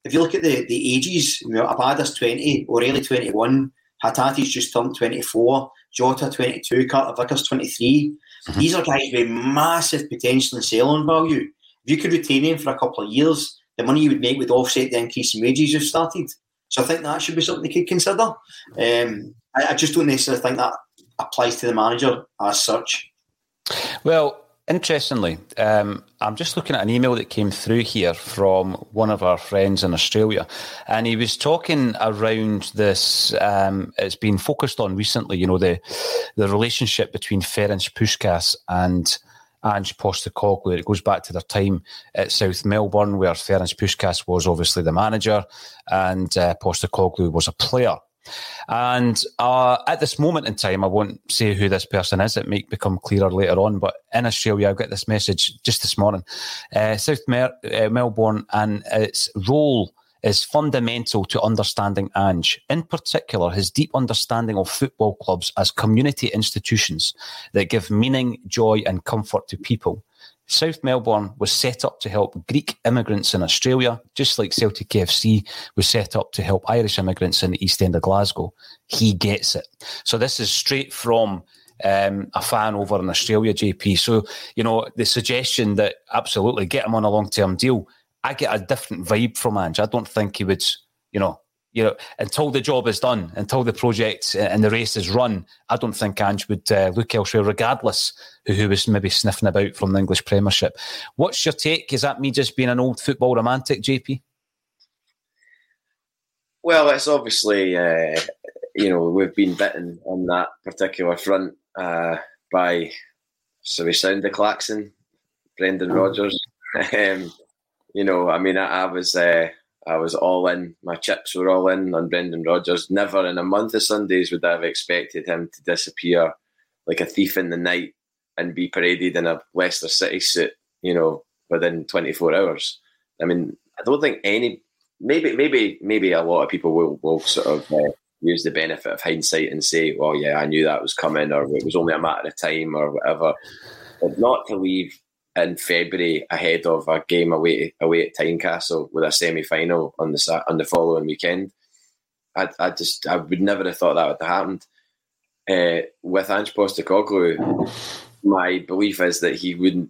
if you look at the, the ages, you know, Abada's 20, O'Riley 21, Hatate's just turned 24, Jota 22, Carter Vickers 23. Mm-hmm. These are guys with massive potential and sell on value. If you could retain them for a couple of years, the money you would make would offset the increase in wages you've started. So I think that should be something they could consider. Um, I, I just don't necessarily think that applies to the manager as such. Well, Interestingly, um, I'm just looking at an email that came through here from one of our friends in Australia, and he was talking around this. Um, it's been focused on recently, you know, the the relationship between Ferenc Puskas and Ange Postecoglou. It goes back to their time at South Melbourne, where Ferenc Puskas was obviously the manager and uh, was a player. And uh, at this moment in time, I won't say who this person is. It may become clearer later on. But in Australia, I got this message just this morning. Uh, South Mer- uh, Melbourne and its role is fundamental to understanding Ange. In particular, his deep understanding of football clubs as community institutions that give meaning, joy, and comfort to people. South Melbourne was set up to help Greek immigrants in Australia, just like Celtic FC was set up to help Irish immigrants in the East End of Glasgow. He gets it. So this is straight from um, a fan over in Australia, JP. So, you know, the suggestion that absolutely get him on a long term deal, I get a different vibe from Ange. I don't think he would, you know, you know, until the job is done, until the project uh, and the race is run, I don't think Ange would uh, look elsewhere, regardless who, who was maybe sniffing about from the English Premiership. What's your take? Is that me just being an old football romantic, JP? Well, it's obviously, uh, you know, we've been bitten on that particular front uh, by, so we sound the klaxon, Brendan Rodgers. um, you know, I mean, I, I was. Uh, I was all in. My chips were all in on Brendan Rodgers. Never in a month of Sundays would I have expected him to disappear like a thief in the night and be paraded in a Leicester City suit, you know, within 24 hours. I mean, I don't think any, maybe, maybe, maybe a lot of people will, will sort of uh, use the benefit of hindsight and say, well, yeah, I knew that was coming, or it was only a matter of time, or whatever. But not to leave in February ahead of a game away away at Tynecastle with a semi final on the on the following weekend. I, I just I would never have thought that would have happened. Uh, with Ange Postecoglou, my belief is that he wouldn't,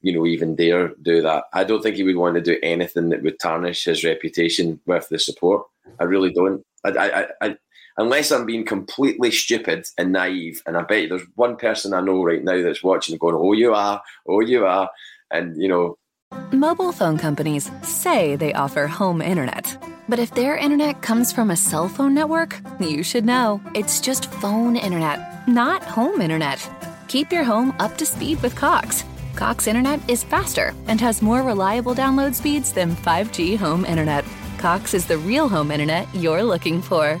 you know, even dare do that. I don't think he would want to do anything that would tarnish his reputation with the support. I really don't. I, I, I, unless I'm being completely stupid and naive. And I bet there's one person I know right now that's watching going, oh, you are, oh, you are. And, you know. Mobile phone companies say they offer home internet. But if their internet comes from a cell phone network, you should know. It's just phone internet, not home internet. Keep your home up to speed with Cox. Cox internet is faster and has more reliable download speeds than 5G home internet. Cox is the real home internet you're looking for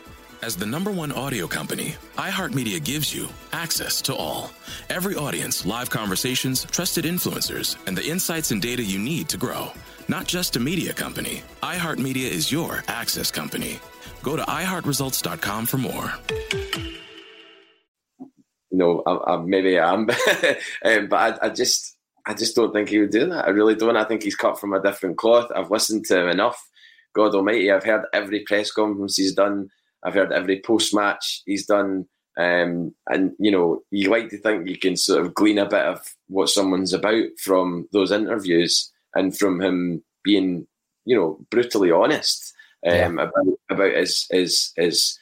As the number one audio company, iHeartMedia gives you access to all. Every audience, live conversations, trusted influencers, and the insights and data you need to grow. Not just a media company, iHeartMedia is your access company. Go to iHeartResults.com for more. No, I, I, maybe I am, um, but I, I just, I just don't think he would do that. I really don't. I think he's cut from a different cloth. I've listened to him enough. God Almighty, I've heard every press conference he's done. I've heard every post match he's done. Um, and you know, you like to think you can sort of glean a bit of what someone's about from those interviews and from him being, you know, brutally honest um, yeah. about about his his his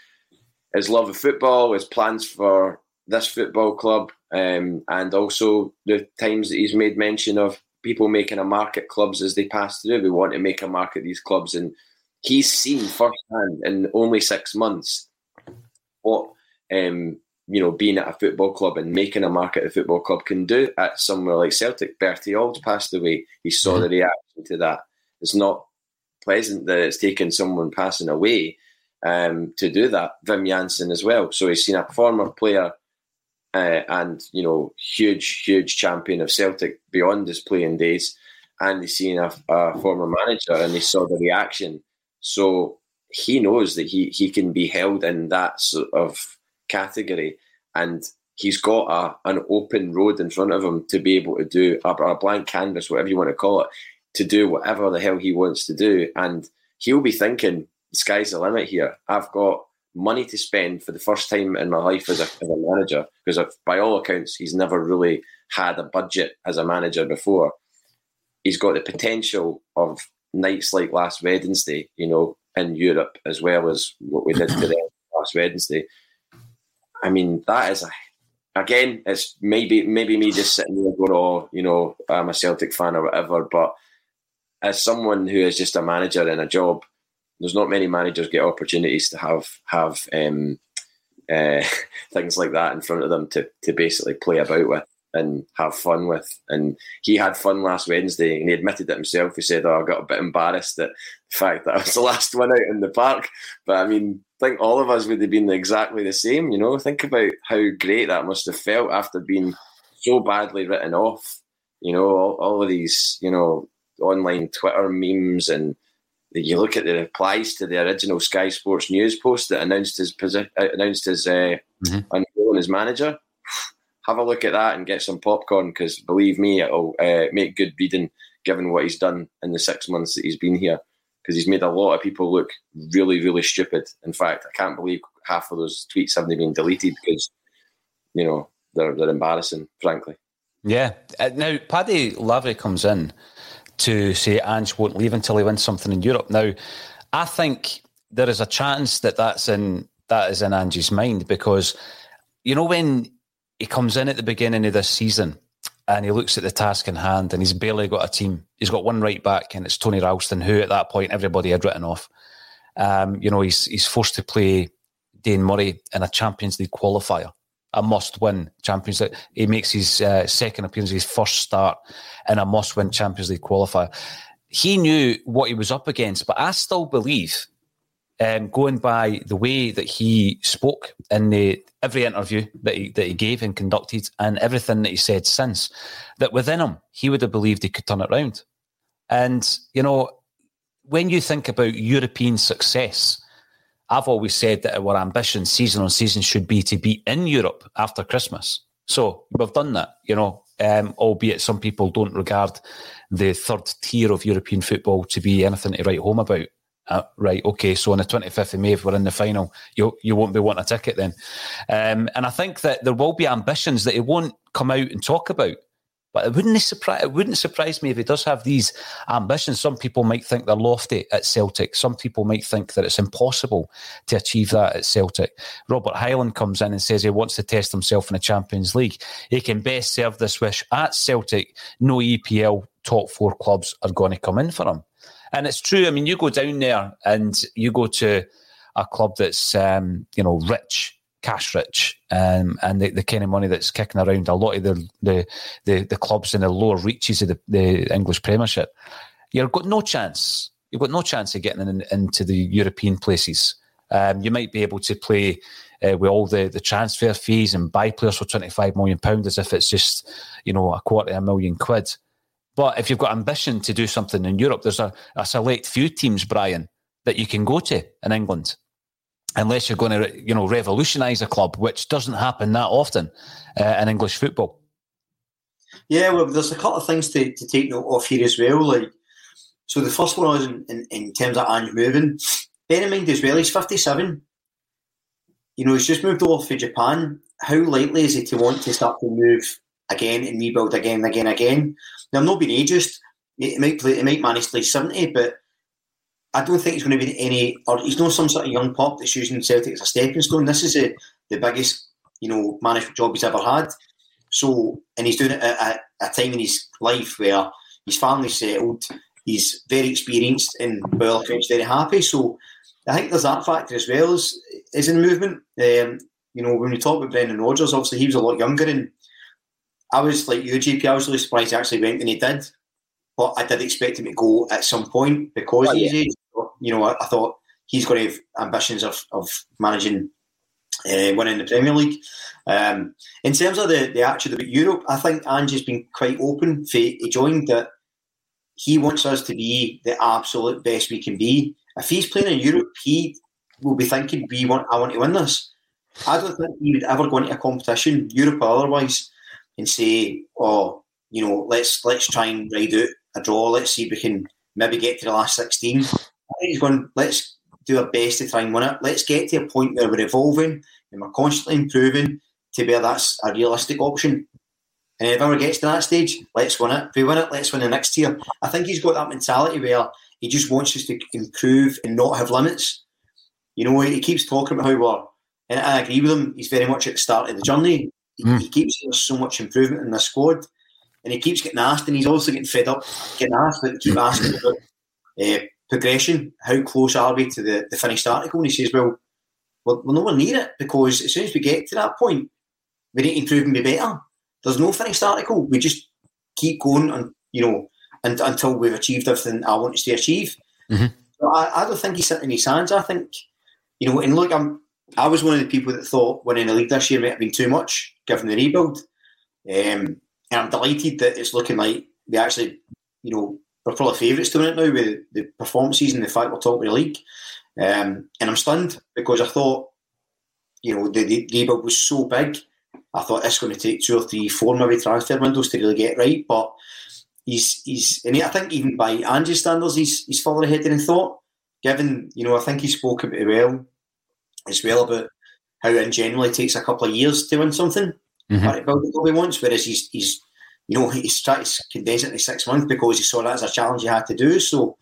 his love of football, his plans for this football club, um, and also the times that he's made mention of people making a market clubs as they pass through. We want to make a market these clubs, and he's seen firsthand in only six months what um, you know, being at a football club and making a mark at the football club can do at somewhere like Celtic. Bertie Auld passed away. He saw mm-hmm. the reaction to that. It's not pleasant that it's taken someone passing away um, to do that. Wim Jansen as well. So he's seen a former player uh, and you know huge, huge champion of Celtic beyond his playing days, and he's seen a, a former manager and he saw the reaction. So he knows that he he can be held in that sort of category, and he's got a an open road in front of him to be able to do a, a blank canvas, whatever you want to call it, to do whatever the hell he wants to do, and he'll be thinking, "The sky's the limit here. I've got." money to spend for the first time in my life as a, as a manager because by all accounts he's never really had a budget as a manager before he's got the potential of nights like last wednesday you know in europe as well as what we did today last wednesday. I mean that is a again it's maybe maybe me just sitting there going oh you know i'm a celtic fan or whatever but as someone who is just a manager in a job there's not many managers get opportunities to have have um, uh, things like that in front of them to to basically play about with and have fun with. And he had fun last Wednesday, and he admitted it himself. He said, "Oh, I got a bit embarrassed at the fact that I was the last one out in the park." But I mean, I think all of us would have been exactly the same. You know, think about how great that must have felt after being so badly written off. You know, all, all of these, you know, online Twitter memes and you look at the replies to the original Sky Sports news post that announced his posi- announced his uh, mm-hmm. as manager. Have a look at that and get some popcorn because believe me, it'll uh, make good reading given what he's done in the six months that he's been here. Because he's made a lot of people look really, really stupid. In fact, I can't believe half of those tweets haven't been deleted because you know they're they're embarrassing, frankly. Yeah. Uh, now, Paddy Lavery comes in to say Ange won't leave until he wins something in Europe. Now, I think there is a chance that that's in that is in Ange's mind because you know when he comes in at the beginning of this season and he looks at the task in hand and he's barely got a team. He's got one right back and it's Tony Ralston, who at that point everybody had written off. Um, you know, he's he's forced to play Dane Murray in a Champions League qualifier a must-win Champions League. He makes his uh, second appearance, his first start in a must-win Champions League qualifier. He knew what he was up against, but I still believe, um, going by the way that he spoke in the, every interview that he, that he gave and conducted, and everything that he said since, that within him he would have believed he could turn it around. And you know, when you think about European success I've always said that our ambition season on season should be to be in Europe after Christmas. So we've done that, you know, um, albeit some people don't regard the third tier of European football to be anything to write home about. Uh, right, okay, so on the 25th of May, if we're in the final, you you won't be wanting a ticket then. Um, and I think that there will be ambitions that he won't come out and talk about. But it wouldn't surprise it wouldn't surprise me if he does have these ambitions. Some people might think they're lofty at Celtic. Some people might think that it's impossible to achieve that at Celtic. Robert Highland comes in and says he wants to test himself in the Champions League. He can best serve this wish at Celtic. No EPL top four clubs are going to come in for him. And it's true. I mean, you go down there and you go to a club that's um, you know rich cash rich um, and the, the kind of money that's kicking around a lot of the the, the, the clubs in the lower reaches of the, the English Premiership, you've got no chance. You've got no chance of getting in, into the European places. Um, you might be able to play uh, with all the, the transfer fees and buy players for twenty five million pounds as if it's just you know a quarter of a million quid. But if you've got ambition to do something in Europe, there's a, a select few teams, Brian, that you can go to in England unless you're going to, you know, revolutionise a club, which doesn't happen that often uh, in English football. Yeah, well, there's a couple of things to, to take note of here as well. Like, so the first one was in, in, in terms of Ange moving. Bear in mind as well, he's 57. You know, he's just moved over for Japan. How likely is he to want to start to move again and rebuild again and again and again? Now, I'm not being ageist. He might play, he might manage to play 70, but I don't think he's going to be any, or he's not some sort of young pop that's using Celtic as a stepping stone. This is a, the biggest, you know, management job he's ever had. So, and he's doing it at, a time in his life where his family's settled, he's very experienced, and well, he's very happy. So, I think there's that factor as well as is in movement. Um, you know, when we talk about Brendan Rodgers, obviously he was a lot younger, and I was like you, JP. I was really surprised he actually went when he did, but I did expect him to go at some point because oh, he's yeah. age. You know, I, I, thought he's going to have ambitions of, of managing, uh, winning the Premier League. Um, in terms of the the attitude about Europe, I think Ange's been quite open. For, he joined that he wants us to be the absolute best we can be. If he's playing in Europe, he will be thinking, "We want, I want to win this." I don't think he would ever go into a competition, Europe or otherwise, and say, "Oh, you know, let's let's try and ride out a draw. Let's see if we can maybe get to the last 16. he's going, let's do our best to try and win it. Let's get to a point where we're evolving and we're constantly improving to where that's a realistic option. And if ever gets to that stage, let's win it. If we win it, let's win the next tier. I think he's got that mentality where he just wants us to improve and not have limits. You know, he keeps talking about how we're, and I agree with him, he's very much at the start of the journey. He, mm. he keeps seeing so much improvement in the squad and he keeps getting asked, and he's also getting fed up getting asked, but keep asking about uh, progression. How close are we to the, the finished article? And he says, well, we're, we're nowhere near it because as soon as we get to that point, we need to improve and be better. There's no finished article. We just keep going, and you know, and, until we've achieved everything I want us to achieve. Mm-hmm. So I, I don't think he's sitting in his hands. I think, you know, and look, I'm I was one of the people that thought winning the league this year might have been too much given the rebuild. Um, and I'm delighted that it's looking like we actually, you know, we're probably favourites to win it now with the performances and the fact we're top of the league. Um, and I'm stunned because I thought, you know, the, the rebuild was so big. I thought it's going to take two or three, four maybe transfer windows to really get right. But he's he's and I think even by Ange's standards, he's he's further ahead than he thought. Given you know, I think he spoke about it well as well about how in general it takes a couple of years to win something mm-hmm. build the club he wants. Whereas he's, he's you know, he's trying to condense it in six months because he saw that as a challenge he had to do. So,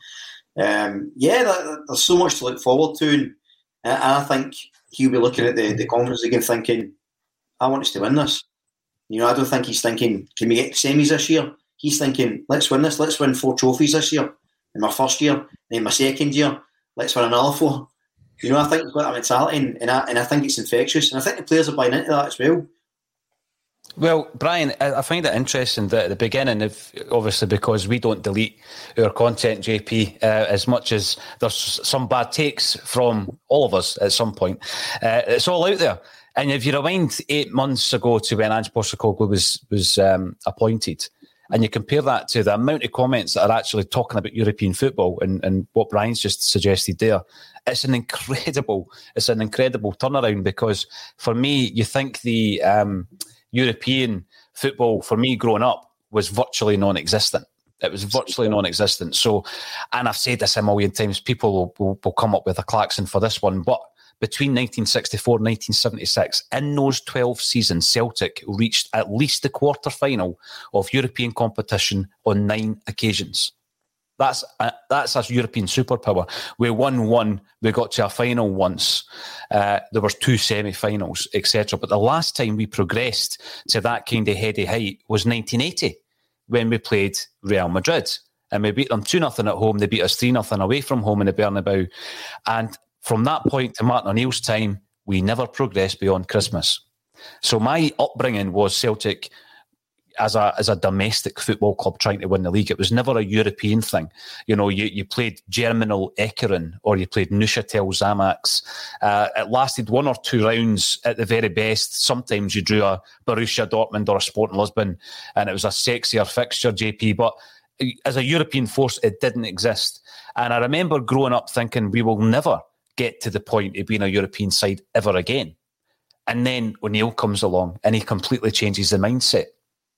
um, yeah, that, there's so much to look forward to. And, and I think he'll be looking at the, the conference again thinking, I want us to win this. You know, I don't think he's thinking, can we get semis this year? He's thinking, let's win this. Let's win four trophies this year. In my first year, in my second year, let's win another four. You know, I think he's got that mentality, and, and, I, and I think it's infectious. And I think the players are buying into that as well. Well, Brian, I find it interesting that at the beginning, if obviously because we don't delete our content, JP, uh, as much as there's some bad takes from all of us at some point, uh, it's all out there. And if you rewind eight months ago to when Ange Postecoglou was was um, appointed, and you compare that to the amount of comments that are actually talking about European football and, and what Brian's just suggested there, it's an incredible, it's an incredible turnaround because for me, you think the um, European football for me growing up was virtually non-existent. It was virtually non-existent. So, and I've said this a million times. People will, will, will come up with a klaxon for this one, but between 1964 and 1976, in those 12 seasons, Celtic reached at least the quarter final of European competition on nine occasions. That's a, that's a European superpower. We won one. We got to a final once. Uh, there was two semi-finals, etc. But the last time we progressed to that kind of heady height was 1980 when we played Real Madrid and we beat them two nothing at home. They beat us three nothing away from home in the Bernabeu. And from that point to Martin O'Neill's time, we never progressed beyond Christmas. So my upbringing was Celtic as a as a domestic football club trying to win the league. It was never a European thing. You know, you, you played Germinal Ekeren or you played Neuchâtel Xamax. Uh, it lasted one or two rounds at the very best. Sometimes you drew a Borussia Dortmund or a Sporting Lisbon, and it was a sexier fixture, JP. But as a European force, it didn't exist. And I remember growing up thinking we will never get to the point of being a European side ever again. And then O'Neill comes along and he completely changes the mindset.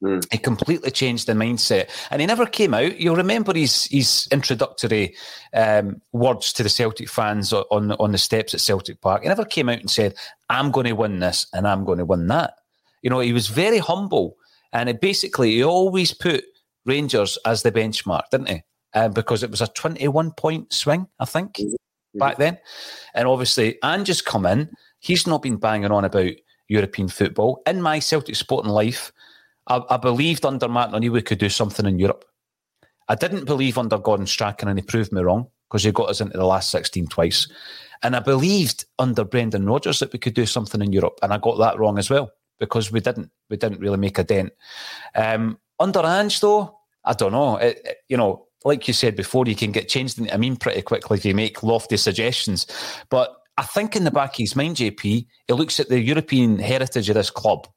Mm. He completely changed the mindset, and he never came out. You'll remember his his introductory um, words to the Celtic fans on on the steps at Celtic Park. He never came out and said, "I'm going to win this and I'm going to win that." You know, he was very humble, and it basically he always put Rangers as the benchmark, didn't he? Uh, because it was a 21 point swing, I think, mm-hmm. back then. And obviously, Ange's come in. He's not been banging on about European football. In my Celtic sporting life, I, I believed under Martin O'Neill we could do something in Europe. I didn't believe under Gordon Strachan, and he proved me wrong. because he got us into the last 16 twice. And I believed under Brendan Rodgers that we could do something in Europe, and I got that wrong as well because we didn't. We didn't really make a dent. Um, under Ange, though, I don't know. It, it, you know, like you said before, you can get changed into I mean pretty quickly if you make lofty suggestions. But I think in the back of his mind, JP, he looks at the European heritage of this club,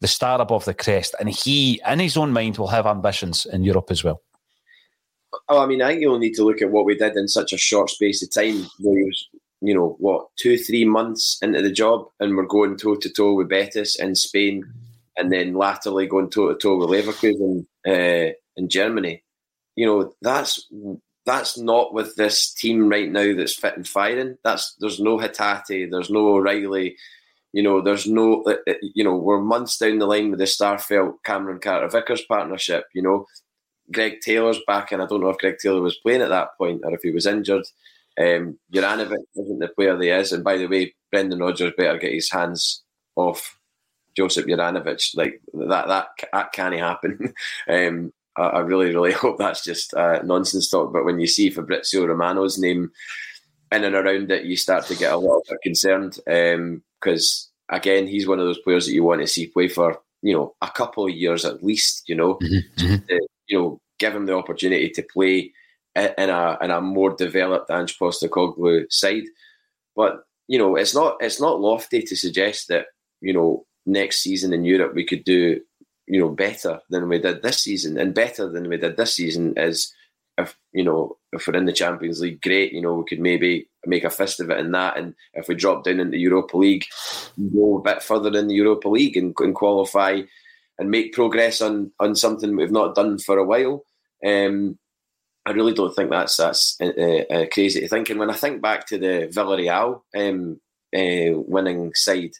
the star above the crest, and he, in his own mind, will have ambitions in Europe as well. Oh, I mean, I think you'll need to look at what we did in such a short space of time. He was, you know, what two, three months into the job, and we're going toe to toe with Betis in Spain, and then latterly going toe to toe with Leverkusen uh, in Germany. You know, that's that's not with this team right now that's fit and firing. That's there's no Hatate, there's no O'Riley, You know, there's no, uh, uh, you know, we're months down the line with the Starfelt Cameron Carter Vickers partnership. You know, Greg Taylor's back, and I don't know if Greg Taylor was playing at that point or if he was injured. Um, Juranovic isn't the player he is, and by the way, Brendan Rodgers better get his hands off Josip Juranovic. Like that, that that can't happen. um, I, I, really, really hope that's just uh, nonsense talk. But when you see Fabrizio Romano's name in and around it, you start to get a little bit concerned because um, again, he's one of those players that you want to see play for you know a couple of years at least. You know, mm-hmm. mm-hmm. to, you know, give him the opportunity to play in a in a more developed Ange Postecoglou side. But you know, it's not it's not lofty to suggest that you know next season in Europe we could do you know better than we did this season, and better than we did this season is if you know if we're in the Champions League, great. You know we could maybe make a fist of it in that, and if we drop down into the Europa League, go a bit further in the Europa League and, and qualify and make progress on on something we've not done for a while. Um, I really don't think that's that's uh, uh, crazy to think. And when I think back to the Villarreal um, uh, winning side,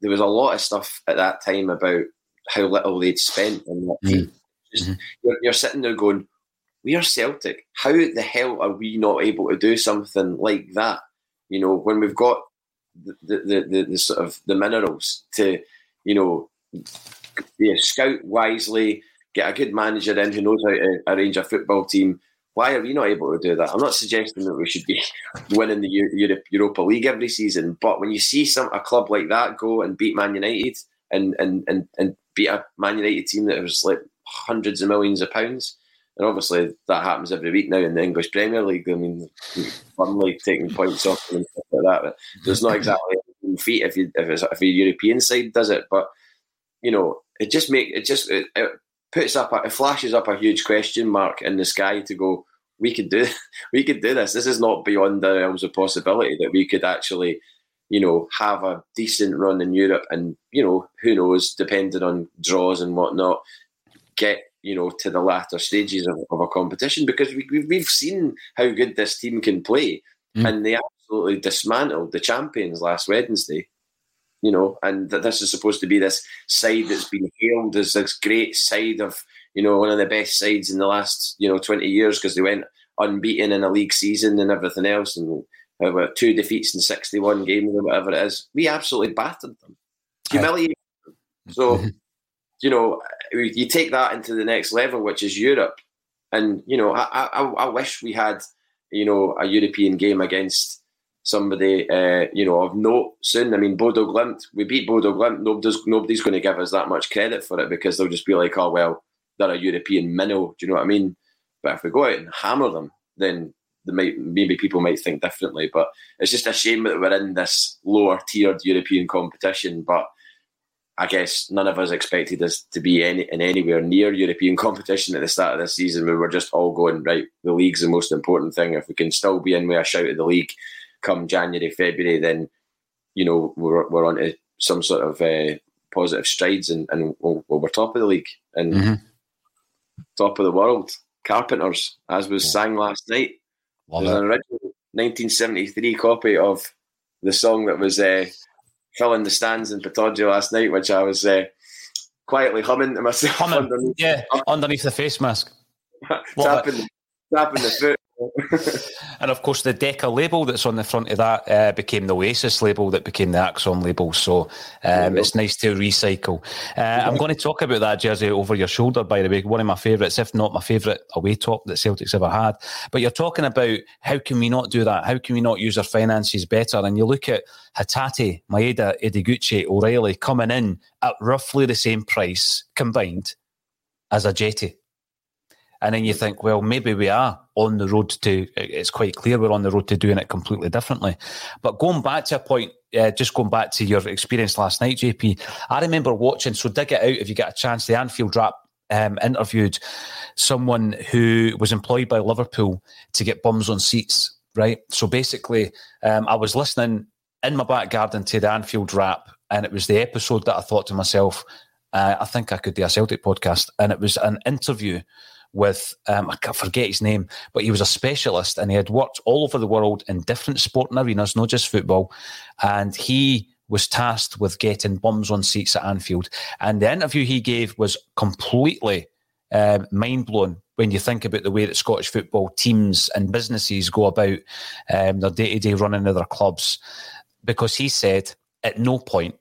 there was a lot of stuff at that time about how little they'd spent on that team. Mm-hmm. Just, you're, you're, sitting there going, "We are Celtic. How the hell are we not able to do something like that?" You know, when we've got the the, the, the sort of the minerals to, you know, be a scout wisely, get a good manager in who knows how to arrange a football team. Why are we not able to do that? I'm not suggesting that we should be winning the Europe, Europa League every season, but when you see some a club like that go and beat Man United and and and, and beat a Man United team that was like hundreds of millions of pounds, and obviously that happens every week now in the English Premier League. I mean, Burnley taking points off and stuff like that. But there's not exactly a feat if you if, it's, if a European side does it, but you know, it just make it just it, it puts up a, it flashes up a huge question mark in the sky to go. We could do we could do this. This is not beyond the realms of possibility that we could actually, you know, have a decent run in Europe and you know who knows, depending on draws and whatnot, get you know to the latter stages of, of a competition because we, we've seen how good this team can play, mm. and they absolutely dismantled the champions last Wednesday you know, and that this is supposed to be this side that's been hailed as this great side of, you know, one of the best sides in the last, you know, 20 years because they went unbeaten in a league season and everything else and uh, two defeats in 61 games or whatever it is. We absolutely battered them, humiliated them. So, you know, you take that into the next level, which is Europe. And, you know, I, I, I wish we had, you know, a European game against somebody uh, you know of note soon. I mean, Bodo Glimt, we beat Bodo Glimt. Nobody's nobody's going to give us that much credit for it because they'll just be like, oh well, they're a European minnow. Do you know what I mean? But if we go out and hammer them, then might, maybe people might think differently. But it's just a shame that we're in this lower tiered European competition. But I guess none of us expected us to be any in anywhere near European competition at the start of this season. We were just all going right. The league's the most important thing. If we can still be in with a shout of the league, come January, February, then you know we're we're on to some sort of uh, positive strides, and, and we'll, we're top of the league and mm-hmm. top of the world. Carpenters, as was yeah. sang last night. Love There's it. an original 1973 copy of the song that was uh, filling the stands in Pittodrie last night, which I was uh, quietly humming to myself. Humming, underneath, yeah, underneath the face mask. tapping, tapping the foot and of course, the Decca label that's on the front of that uh, became the Oasis label that became the Axon label. So um, it's nice to recycle. Uh, I'm going to talk about that jersey over your shoulder, by the way. One of my favourites, if not my favourite away top that Celtic's ever had. But you're talking about how can we not do that? How can we not use our finances better? And you look at Hatate, Maeda, Ideguchi, O'Riley coming in at roughly the same price combined as Ajeti. And then you think, well, maybe we are on the road to, it's quite clear we're on the road to doing it completely differently. But going back to a point, uh, just going back to your experience last night, JP, I remember watching, so dig it out if you get a chance, the Anfield Wrap um, interviewed someone who was employed by Liverpool to get bums on seats, right? So basically, um, I was listening in my back garden to the Anfield Wrap, and it was the episode that I thought to myself, uh, I think I could do a Celtic podcast. And it was an interview with um, I forget his name, but he was a specialist and he had worked all over the world in different sporting arenas, not just football. And he was tasked with getting bums on seats at Anfield. And the interview he gave was completely uh, mind blowing when you think about the way that Scottish football teams and businesses go about um, their day to day running of their clubs. Because he said at no point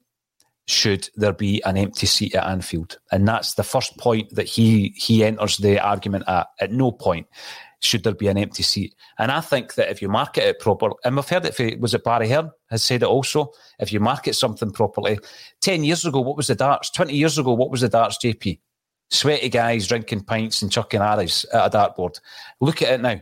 should there be an empty seat at Anfield? And that's the first point that he he enters the argument at. At no point should there be an empty seat. And I think that if you market it properly, and we've heard it, was it Barry Hearn has said it also, if you market something properly, 10 years ago, what was the darts? 20 years ago, what was the darts, JP? Sweaty guys drinking pints and chucking arrows at a dartboard. Look at it now.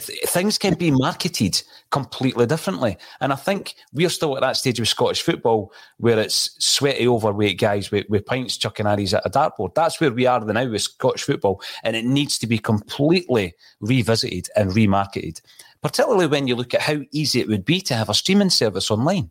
Things can be marketed completely differently. And I think we're still at that stage of Scottish football where it's sweaty, overweight guys with, with pints chucking arrows at a dartboard. That's where we are now with Scottish football. And it needs to be completely revisited and remarketed, particularly when you look at how easy it would be to have a streaming service online.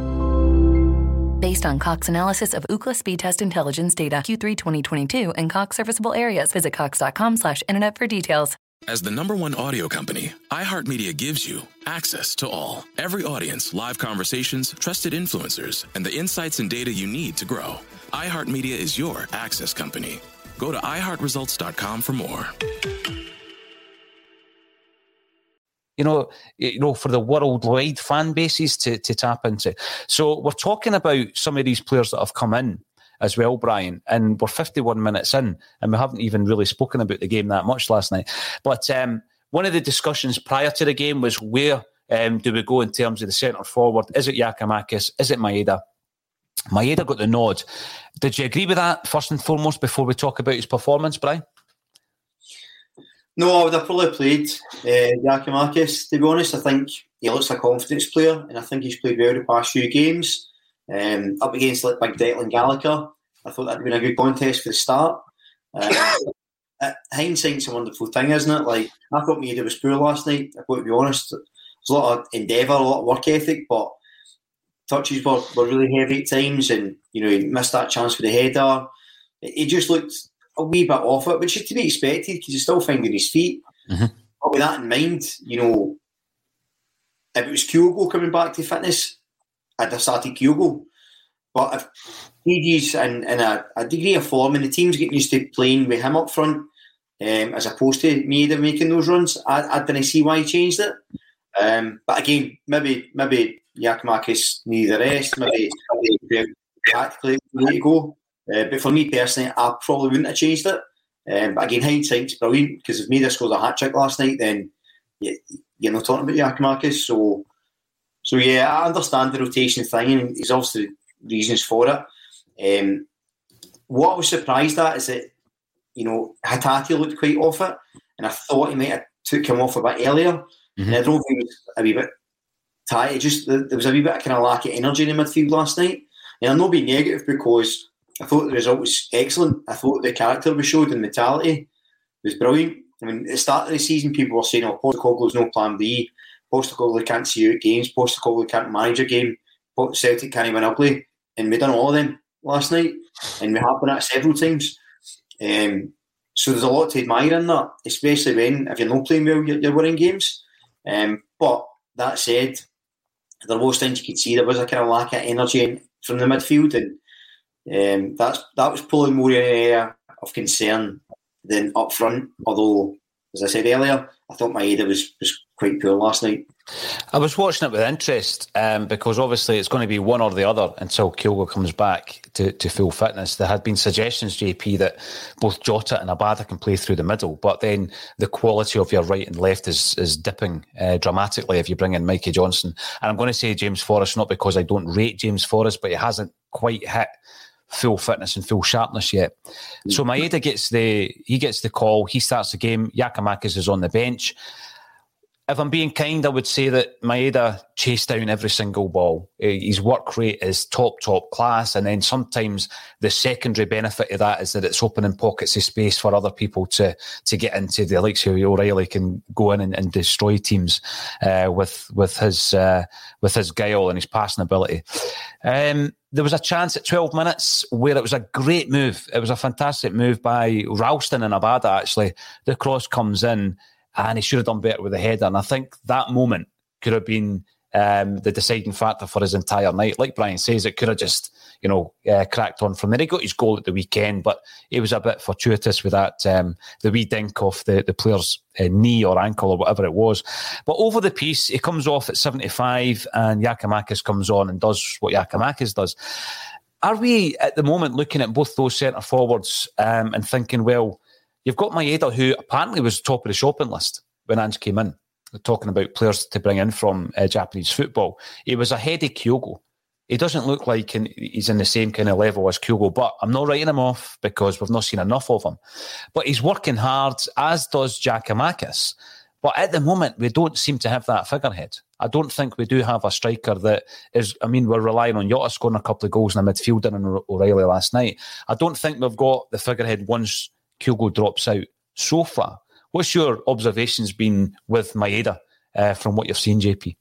Based on Cox analysis of Ookla speed test intelligence data Q3 2022 and Cox serviceable areas, visit cox.com slash internet for details. As the number one audio company, iHeartMedia gives you access to all. Every audience, live conversations, trusted influencers, and the insights and data you need to grow. iHeartMedia is your access company. Go to iHeartResults.com for more. You know, you know, for the worldwide fan bases to, to tap into. So we're talking about some of these players that have come in as well, Brian. And we're 51 minutes in, and we haven't even really spoken about the game that much last night. But um, one of the discussions prior to the game was where um, do we go in terms of the centre forward? Is it Giakoumakis? Is it Maeda? Maeda got the nod. Did you agree with that first and foremost before we talk about his performance, Brian? No, I would have probably played uh, Giakoumakis. To be honest, I think he looks a confidence player, and I think he's played well the past few games. Um, up against like Big Declan Gallagher, I thought that'd been a good contest for the start. Uh, hindsight's a wonderful thing, isn't it? Like I thought Maeda was poor last night. I've got to be honest. There's a lot of endeavour, a lot of work ethic, but touches were, were really heavy at times, and you know he missed that chance for the header. He just looked a wee bit off it, which is to be expected because he's still finding his feet. Mm-hmm. But with that in mind, you know, if it was Kyogo coming back to fitness, I'd have started Kyogo. But if DG's in, in a, a, degree of form and the team's getting used to playing with him up front, um, as opposed to Maeda making those runs, I, I didn't see why he changed it. Um, but again, maybe maybe Giakoumakis needed the rest, maybe, maybe tactically way to go. Uh, but for me personally, I probably wouldn't have changed it. Um, but again, hindsight's brilliant because if Maeda scores a hat trick last night, then you, you're not talking about Giakoumakis. So so yeah, I understand the rotation thing, and there's obviously reasons for it. Um, what I was surprised at is that you know Hatate looked quite off it, and I thought he might have took him off a bit earlier. Mm-hmm. And I don't think he was a wee bit tight. It just there was a wee bit of kind of lack of energy in the midfield last night. And I'm not being negative because I thought the result was excellent. I thought the character we showed and mentality was brilliant. I mean, at the start of the season, people were saying, "Oh, Postecoglou's no plan B." Postecoglou can't see out games. Postecoglou can't manage a game. Celtic can't win ugly. And we done all of them. last night, and we have done that several times. Um, so there's a lot to admire in that, especially when if you're not playing well, you're, you're winning games. Um, but that said, there was things you could see there was a kind of lack of energy from the midfield, and um, that's that was probably more an area of concern than up front. Although, as I said earlier, I thought my Maeda was was quite poor last night. I was watching it with interest um, because obviously it's going to be one or the other until Kyogo comes back to, to full fitness. There had been suggestions, JP, that both Jota and Abada can play through the middle, but then the quality of your right and left is is dipping uh, dramatically if you bring in Mikey Johnston. And I'm going to say James Forrest, not because I don't rate James Forrest, but he hasn't quite hit full fitness and full sharpness yet. Mm. So Maeda gets the he gets the call. He starts the game. Giakoumakis is on the bench if I'm being kind, I would say that Maeda chased down every single ball. Eh, his work rate is top, top class. And then sometimes the secondary benefit of that is that it's opening pockets of space for other people to to get into. The likes of O'Riley can go in and, and destroy teams uh, with with his uh, with his guile and his passing ability. Um, there was a chance at 12 minutes where it was a great move. It was a fantastic move by Ralston and Abada, actually. The cross comes in and he should have done better with the header. And I think that moment could have been um, the deciding factor for his entire night. Like Brian says, it could have just, you know, uh, cracked on from there. He got his goal at the weekend, but it was a bit fortuitous with that, um, the wee dink off the, the player's uh, knee or ankle or whatever it was. But over the piece, he comes off at 75 and Giakoumakis comes on and does what Giakoumakis does. Are we at the moment looking at both those centre forwards um, and thinking, well, You've got Maeda, who apparently was top of the shopping list when Ange came in, talking about players to bring in from uh, Japanese football. He was ahead of Kyogo. He doesn't look like he's in the same kind of level as Kyogo, but I'm not writing him off because we've not seen enough of him. But he's working hard, as does Giakoumakis. But at the moment, we don't seem to have that figurehead. I don't think we do have a striker that is. I mean, we're relying on Jota scoring a couple of goals in the midfield and O'Riley last night. I don't think we've got the figurehead once Kyogo drops out so far. What's your observations been with Maeda uh, from what you've seen, JP?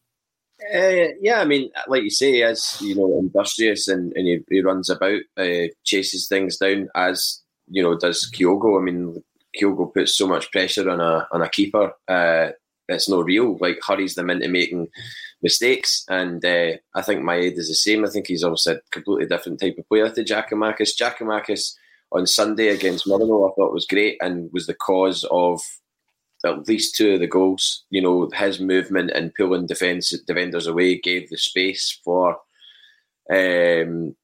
Uh, yeah, I mean, like you say, as you know, industrious and, and he, he runs about, uh, chases things down as you know does Kyogo. I mean, Kyogo puts so much pressure on a on a keeper. Uh, it's no real. Like hurries them into making mistakes, and uh, I think Maeda is the same. I think he's also a completely different type of player to Giakoumakis. Giakoumakis on Sunday against Motherwell, I thought was great and was the cause of at least two of the goals. You know, his movement and pulling defence defenders away gave the space for um,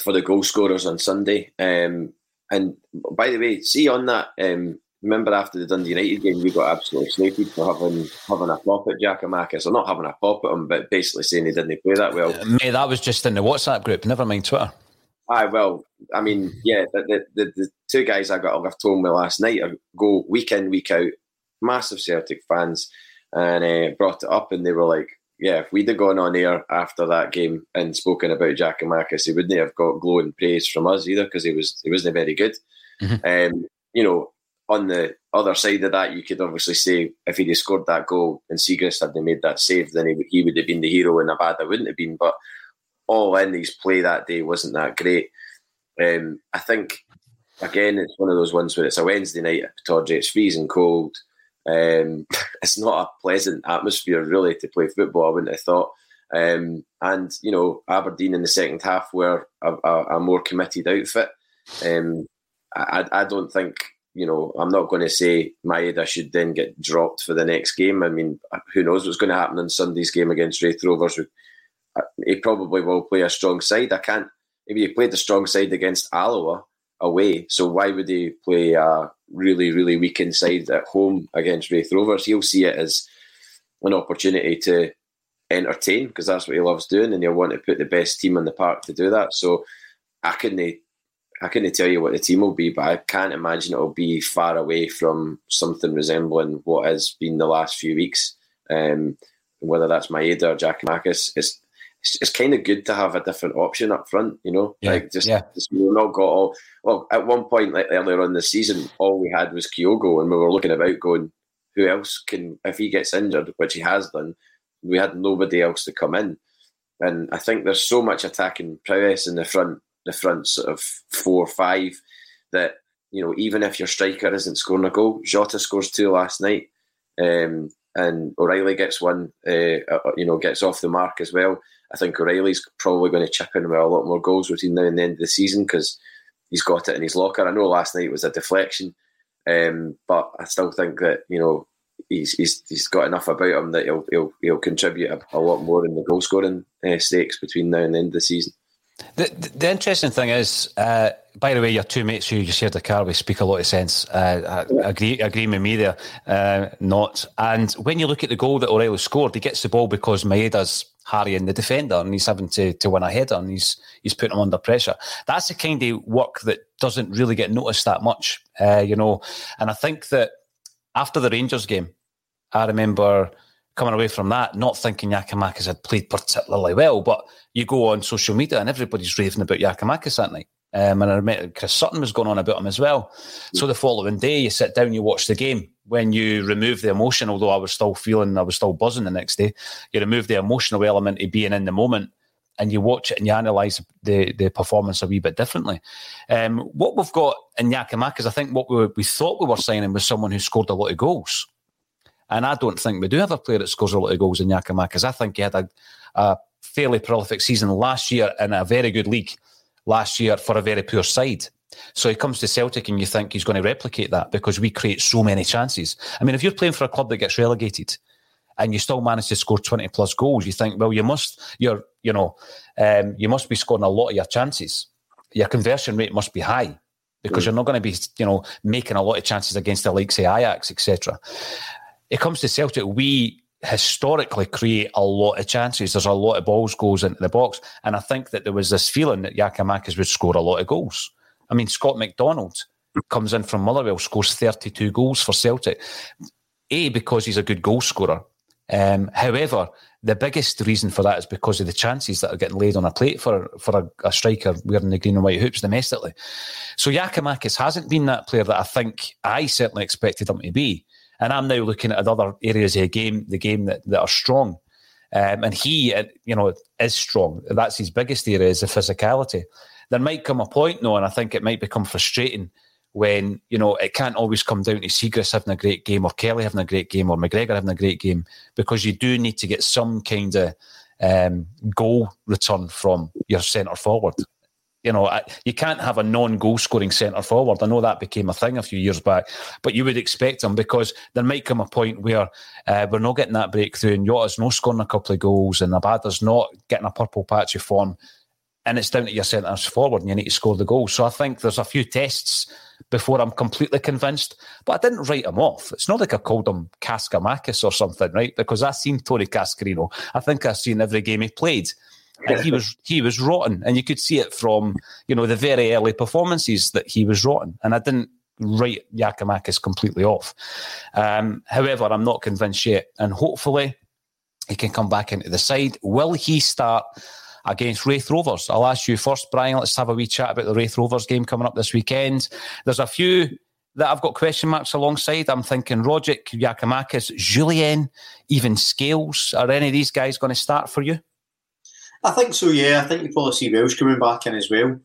for the goal scorers on Sunday. Um, and by the way, see on that, um, remember after the Dundee United game, we got absolutely slated for having having a pop at Giakoumakis, or not having a pop at him, but basically saying he didn't play that well. Mate, that was just in the WhatsApp group. Never mind Twitter. I well, I mean, yeah, the, the, the, two guys I got I've told me last night go week in week out, massive Celtic fans, and uh, brought it up, and they were like, "Yeah, if we'd have gone on air after that game and spoken about Giakoumakis, he wouldn't have got glowing praise from us either because he was he wasn't very good." Mm-hmm. Um, you know, on the other side of that, you could obviously say if he'd scored that goal and Siegrist hadn't made that save, then he, he would have been the hero, and Abada wouldn't have been. But all in his play that day wasn't that great. Um, I think again it's one of those ones where it's a Wednesday night at Pittodrie, it's freezing cold. Um, it's not a pleasant atmosphere really to play football. I wouldn't have thought. Um, and you know Aberdeen in the second half were a, a, a more committed outfit. Um, I, I don't think you know I'm not going to say Maeda should then get dropped for the next game. I mean, who knows what's going to happen in Sunday's game against Raith Rovers? he probably will play a strong side. I can't. Maybe he played a strong side against Alloa away, so why would he play a really, really weak inside at home against Raith Rovers? He'll see it as an opportunity to entertain because that's what he loves doing, and he'll want to put the best team in the park to do that. So I couldn't. I couldn't tell you what the team will be, but I can't imagine it'll be far away from something resembling what has been the last few weeks. Um, whether that's Maeda or Giakoumakis, it's it's, it's kind of good to have a different option up front, you know. Yeah. Like just, yeah. just we've not got all. Well, at one point, like earlier on the season, all we had was Kyogo, and we were looking about going, who else can if he gets injured, which he has done, we had nobody else to come in. And I think there's so much attacking prowess in the front the front sort of four or five that you know even if your striker isn't scoring a goal, Jota scores two last night, um, and O'Riley gets one, uh, uh, you know, gets off the mark as well. I think O'Riley's probably going to chip in with a lot more goals between now and the end of the season because he's got it in his locker. I know last night was a deflection, um, but I still think that you know he's, he's he's got enough about him that he'll he'll, he'll contribute a, a lot more in the goal scoring uh, stakes between now and the end of the season. The, the interesting thing is, uh, by the way, your two mates who you shared the car with speak a lot of sense. Uh, agree, agree with me there, uh, not. And when you look at the goal that O'Riley scored, he gets the ball because Maeda's harrying the defender and he's having to, to win a header and he's he's putting him under pressure. That's the kind of work that doesn't really get noticed that much, uh, you know. And I think that after the Rangers game, I remember coming away from that, not thinking Giakoumakis had played particularly well, but you go on social media and everybody's raving about Giakoumakis that night. Um, and I remember Chris Sutton was going on about him as well. So the following day, you sit down, you watch the game. When you remove the emotion, although I was still feeling, I was still buzzing the next day, you remove the emotional element of being in the moment and you watch it and you analyse the, the performance a wee bit differently. Um, what we've got in Giakoumakis is I think what we, we thought we were signing was someone who scored a lot of goals. And I don't think we do have a player that scores a lot of goals in Giakoumakis because I think he had a, a fairly prolific season last year in a very good league last year for a very poor side. So he comes to Celtic and you think he's going to replicate that because we create so many chances. I mean, if you're playing for a club that gets relegated and you still manage to score 20 plus goals, you think, well, you must, you're, you know, um, you must be scoring a lot of your chances. Your conversion rate must be high because mm. you're not going to be, you know, making a lot of chances against the likes of Ajax, etc. It comes to Celtic, we historically create a lot of chances. There's a lot of balls goes into the box. And I think that there was this feeling that Giakoumakis would score a lot of goals. I mean, Scott McDonald comes in from Motherwell, scores 32 goals for Celtic. A, because he's a good goal scorer. Um, however, the biggest reason for that is because of the chances that are getting laid on a plate for for a, a striker wearing the green and white hoops domestically. So Giakoumakis hasn't been that player that I think I certainly expected him to be. And I'm now looking at other areas of the game, the game that, that are strong. Um, and he, uh, you know, is strong. That's his biggest area is the physicality. There might come a point, though, and I think it might become frustrating when, you know, it can't always come down to Siegrist having a great game or Kelly having a great game or McGregor having a great game because you do need to get some kind of um, goal return from your centre forward. You know, you can't have a non-goal scoring centre forward. I know that became a thing a few years back, but you would expect them because there might come a point where uh, we're not getting that breakthrough, and Jota's not scoring a couple of goals, and Abada's not getting a purple patch of form, and it's down to your centres forward, and you need to score the goal. So I think there's a few tests before I'm completely convinced. But I didn't write him off. It's not like I called him Cascamakis or something, right? Because I've seen Tony Cascarino. I think I've seen every game he played and he was he was rotten, and you could see it from you know the very early performances that he was rotten, and I didn't write Giakoumakis completely off. Um, however, I'm not convinced yet, and hopefully he can come back into the side. Will he start? Against Raith Rovers. I'll ask you first, Brian. Let's have a wee chat about the Raith Rovers game coming up this weekend. There's a few that I've got question marks alongside. I'm thinking Rogic, Giakoumakis, Jullien, even Scales. Are any of these guys going to start for you? I think so. Yeah, I think you probably see Welsh coming back in as well,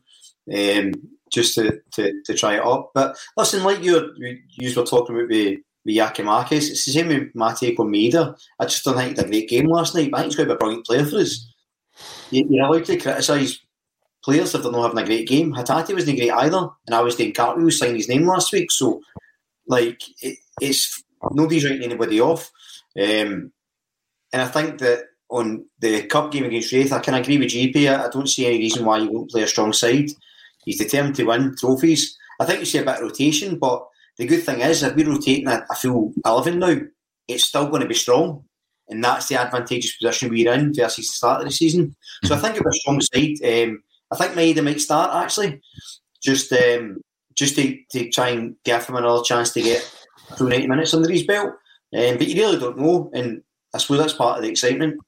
um, just to, to, to try it up. But listen, like you you were talking about with, with Giakoumakis, it's the same with Matej Maeda. I just don't think he did a great game last night. I think he's going to be a brilliant player for us. You, you're allowed to criticise players if they're not having a great game. Hatate wasn't great either, and I was doing Cartwheel signed his name last week. So, like, it, it's nobody's writing anybody off. Um, and I think that on the cup game against Raith, I can agree with JP. I don't see any reason why you won't play a strong side. He's determined to win trophies. I think you see a bit of rotation, but the good thing is if we're rotating a, a full eleven now, it's still going to be strong. And that's the advantageous position we're in versus the start of the season. So I think it's a strong side. Um, I think Maeda might start actually, just um, just to, to try and give him another chance to get through 90 minutes under his belt. Um, but you really don't know, and I suppose that's part of the excitement.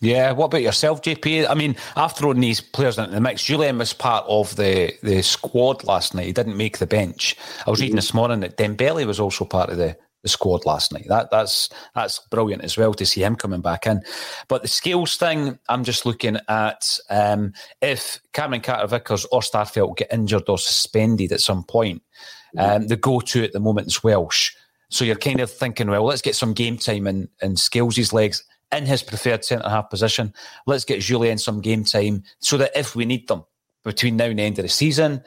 Yeah, what about yourself, JP? I mean, I've thrown these players into the mix. Jullien was part of the, the squad last night. He didn't make the bench. I was reading this morning that Dembele was also part of the, the squad last night. That that's that's brilliant as well to see him coming back in. But the Scales thing, I'm just looking at um, if Cameron Carter Vickers or Starfelt get injured or suspended at some point. Um, the go-to at the moment is Welsh. So you're kind of thinking, well, let's get some game time and, and skills Scales' legs in his preferred centre half position. Let's get Jullien some game time so that if we need them between now and the end of the season,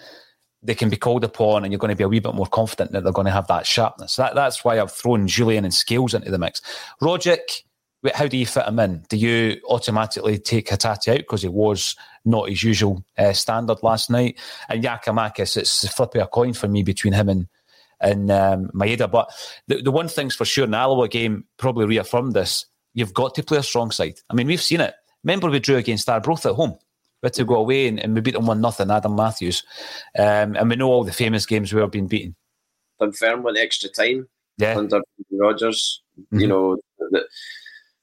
they can be called upon and you're going to be a wee bit more confident that they're going to have that sharpness. That, that's why I've thrown Jullien and Scales into the mix. Rogic, how do you fit him in? Do you automatically take Hatate out because he was not his usual uh, standard last night? And Giakoumakis, it's the flip of a coin for me between him and and um, Maeda. But the, the one thing's for sure, the Alloa game probably reaffirmed this. You've got to play a strong side. I mean, we've seen it. Remember, we drew against Arbroath at home. We had to go away and, and we beat them one nothing. Adam Matthews, um, and we know all the famous games we have been beaten. Confirm Confirmed extra time. Yeah, under Rodgers. Mm-hmm. You know, the,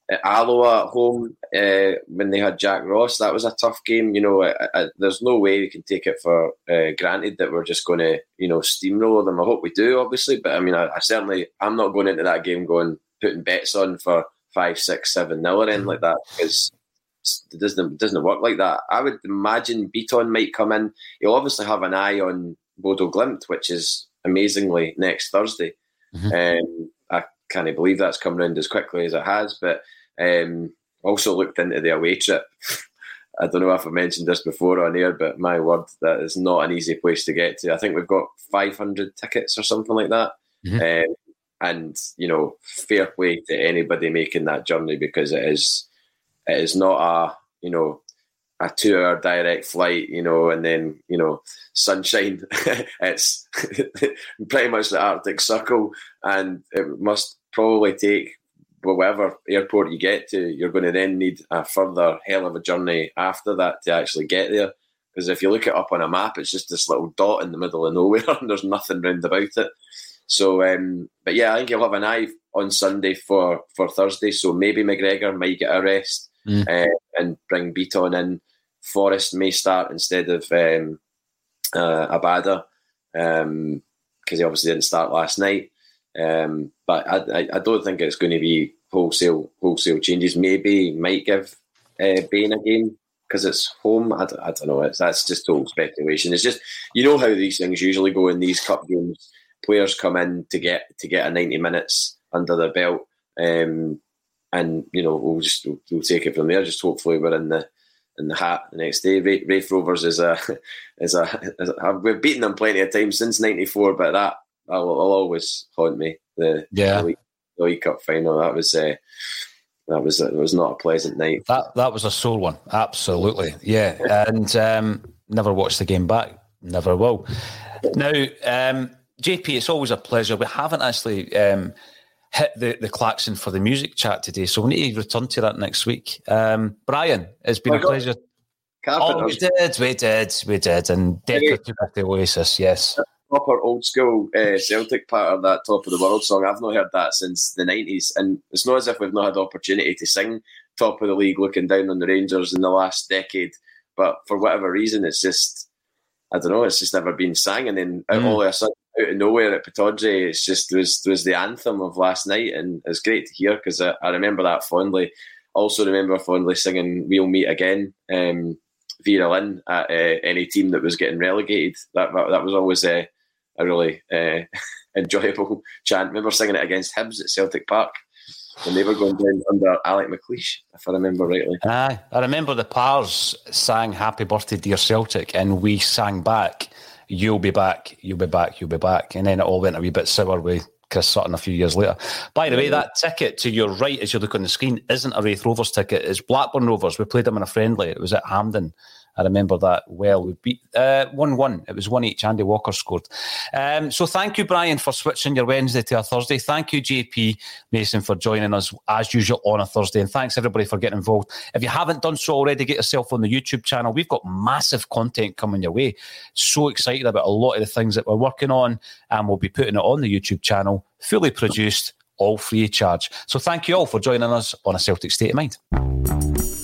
at Alloa at home uh, when they had Jack Ross. That was a tough game. You know, I, I, there's no way we can take it for uh, granted that we're just going to, you know, steamroll them. I hope we do, obviously, but I mean, I, I, certainly I'm not going into that game going putting bets on for five, six, seven nil or anything like that because it doesn't it doesn't work like that. I would imagine Bitton might come in. He'll obviously have an eye on Bodo Glimt, which is amazingly next Thursday. Mm-hmm. Um, I can't believe that's come around as quickly as it has, but um, also looked into the away trip. I don't know if I mentioned this before on air, but my word, that is not an easy place to get to. I think we've got 500 tickets or something like that. Mm-hmm. Um, and, you know, fair play to anybody making that journey because it is it is not a, you know, a two hour direct flight, you know, and then, you know, sunshine. it's pretty much the Arctic Circle and it must probably take whatever airport you get to, you're going to then need a further hell of a journey after that to actually get there. Because if you look it up on a map, it's just this little dot in the middle of nowhere, and there's nothing round about it. So, um, but yeah, I think you'll have an eye on Sunday for for Thursday. So maybe McGregor might get a rest mm. uh, and bring Bitton in. Forrest may start instead of um, uh, Abada because um, he obviously didn't start last night. Um, but I, I, I, don't think it's going to be wholesale wholesale changes. Maybe might give uh, Bain a game because it's home. I don't, I don't know. It's, that's just total speculation. It's just you know how these things usually go in these cup games. Players come in to get to get a ninety minutes under their belt, um, and you know we'll just we'll, we'll, take it from there. Just hopefully we're in the in the hat the next day. Raith Rovers is a is a, is a we've beaten them plenty of times since '94, but that that will, will always haunt me. The yeah. The League, the League Cup final that was uh, that was it was not a pleasant night. That that was a sore one, absolutely. Yeah, and um, never watched the game back. Never will. Now, um, JP, it's always a pleasure. We haven't actually um, hit the, the klaxon for the music chat today, so we need to return to that next week. Um, Brian, it's been oh, a pleasure. Carpenters. Oh, we did, we did, we did, and Declan took to Oasis. Yes, proper old school uh, Celtic part of that Top of the World song. I've not heard that since the 90s. And it's not as if we've not had the opportunity to sing Top of the League looking down on the Rangers in the last decade. But for whatever reason, it's just, I don't know, it's just never been sang. And then mm. all of a sudden, out of nowhere at Pittodrie, it's just, was, was the anthem of last night. And it's great to hear because I, I, remember that fondly. Also remember fondly singing We'll Meet Again. Um, Vera Lynn at uh, any team that was getting relegated. That that, that was always uh, a really uh, enjoyable chant. Remember singing it against Hibs at Celtic Park when they were going down under Alex McLeish, if I remember rightly. Aye, I remember the Pars sang "Happy Birthday, Dear Celtic," and we sang back, "You'll be back, you'll be back, you'll be back," and then it all went a wee bit sour with Chris Sutton a few years later. By the way, that ticket to your right, as you look on the screen, isn't a Raith Rovers ticket. It's Blackburn Rovers. We played them in a friendly. It was at Hampden I remember that well. We beat uh, 1 1. It was 1 each. Andy Walker scored. Um, so thank you, Brian, for switching your Wednesday to a Thursday. Thank you, JP Mason, for joining us as usual on a Thursday. And thanks, everybody, for getting involved. If you haven't done so already, get yourself on the YouTube channel. We've got massive content coming your way. So excited about a lot of the things that we're working on. And we'll be putting it on the YouTube channel, fully produced, all free of charge. So thank you all for joining us on a Celtic State of Mind.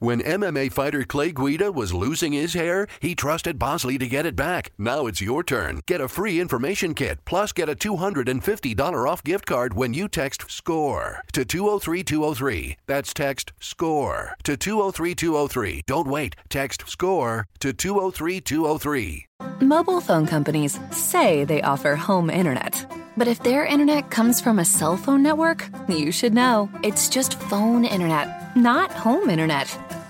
When MMA fighter Clay Guida was losing his hair, he trusted Bosley to get it back. Now it's your turn. Get a free information kit, plus get a $250 off gift card when you text SCORE to 203203. That's text SCORE to 203203. Don't wait. Text SCORE to 203203. Mobile phone companies say they offer home internet. But if their internet comes from a cell phone network, you should know. It's just phone internet, not home internet.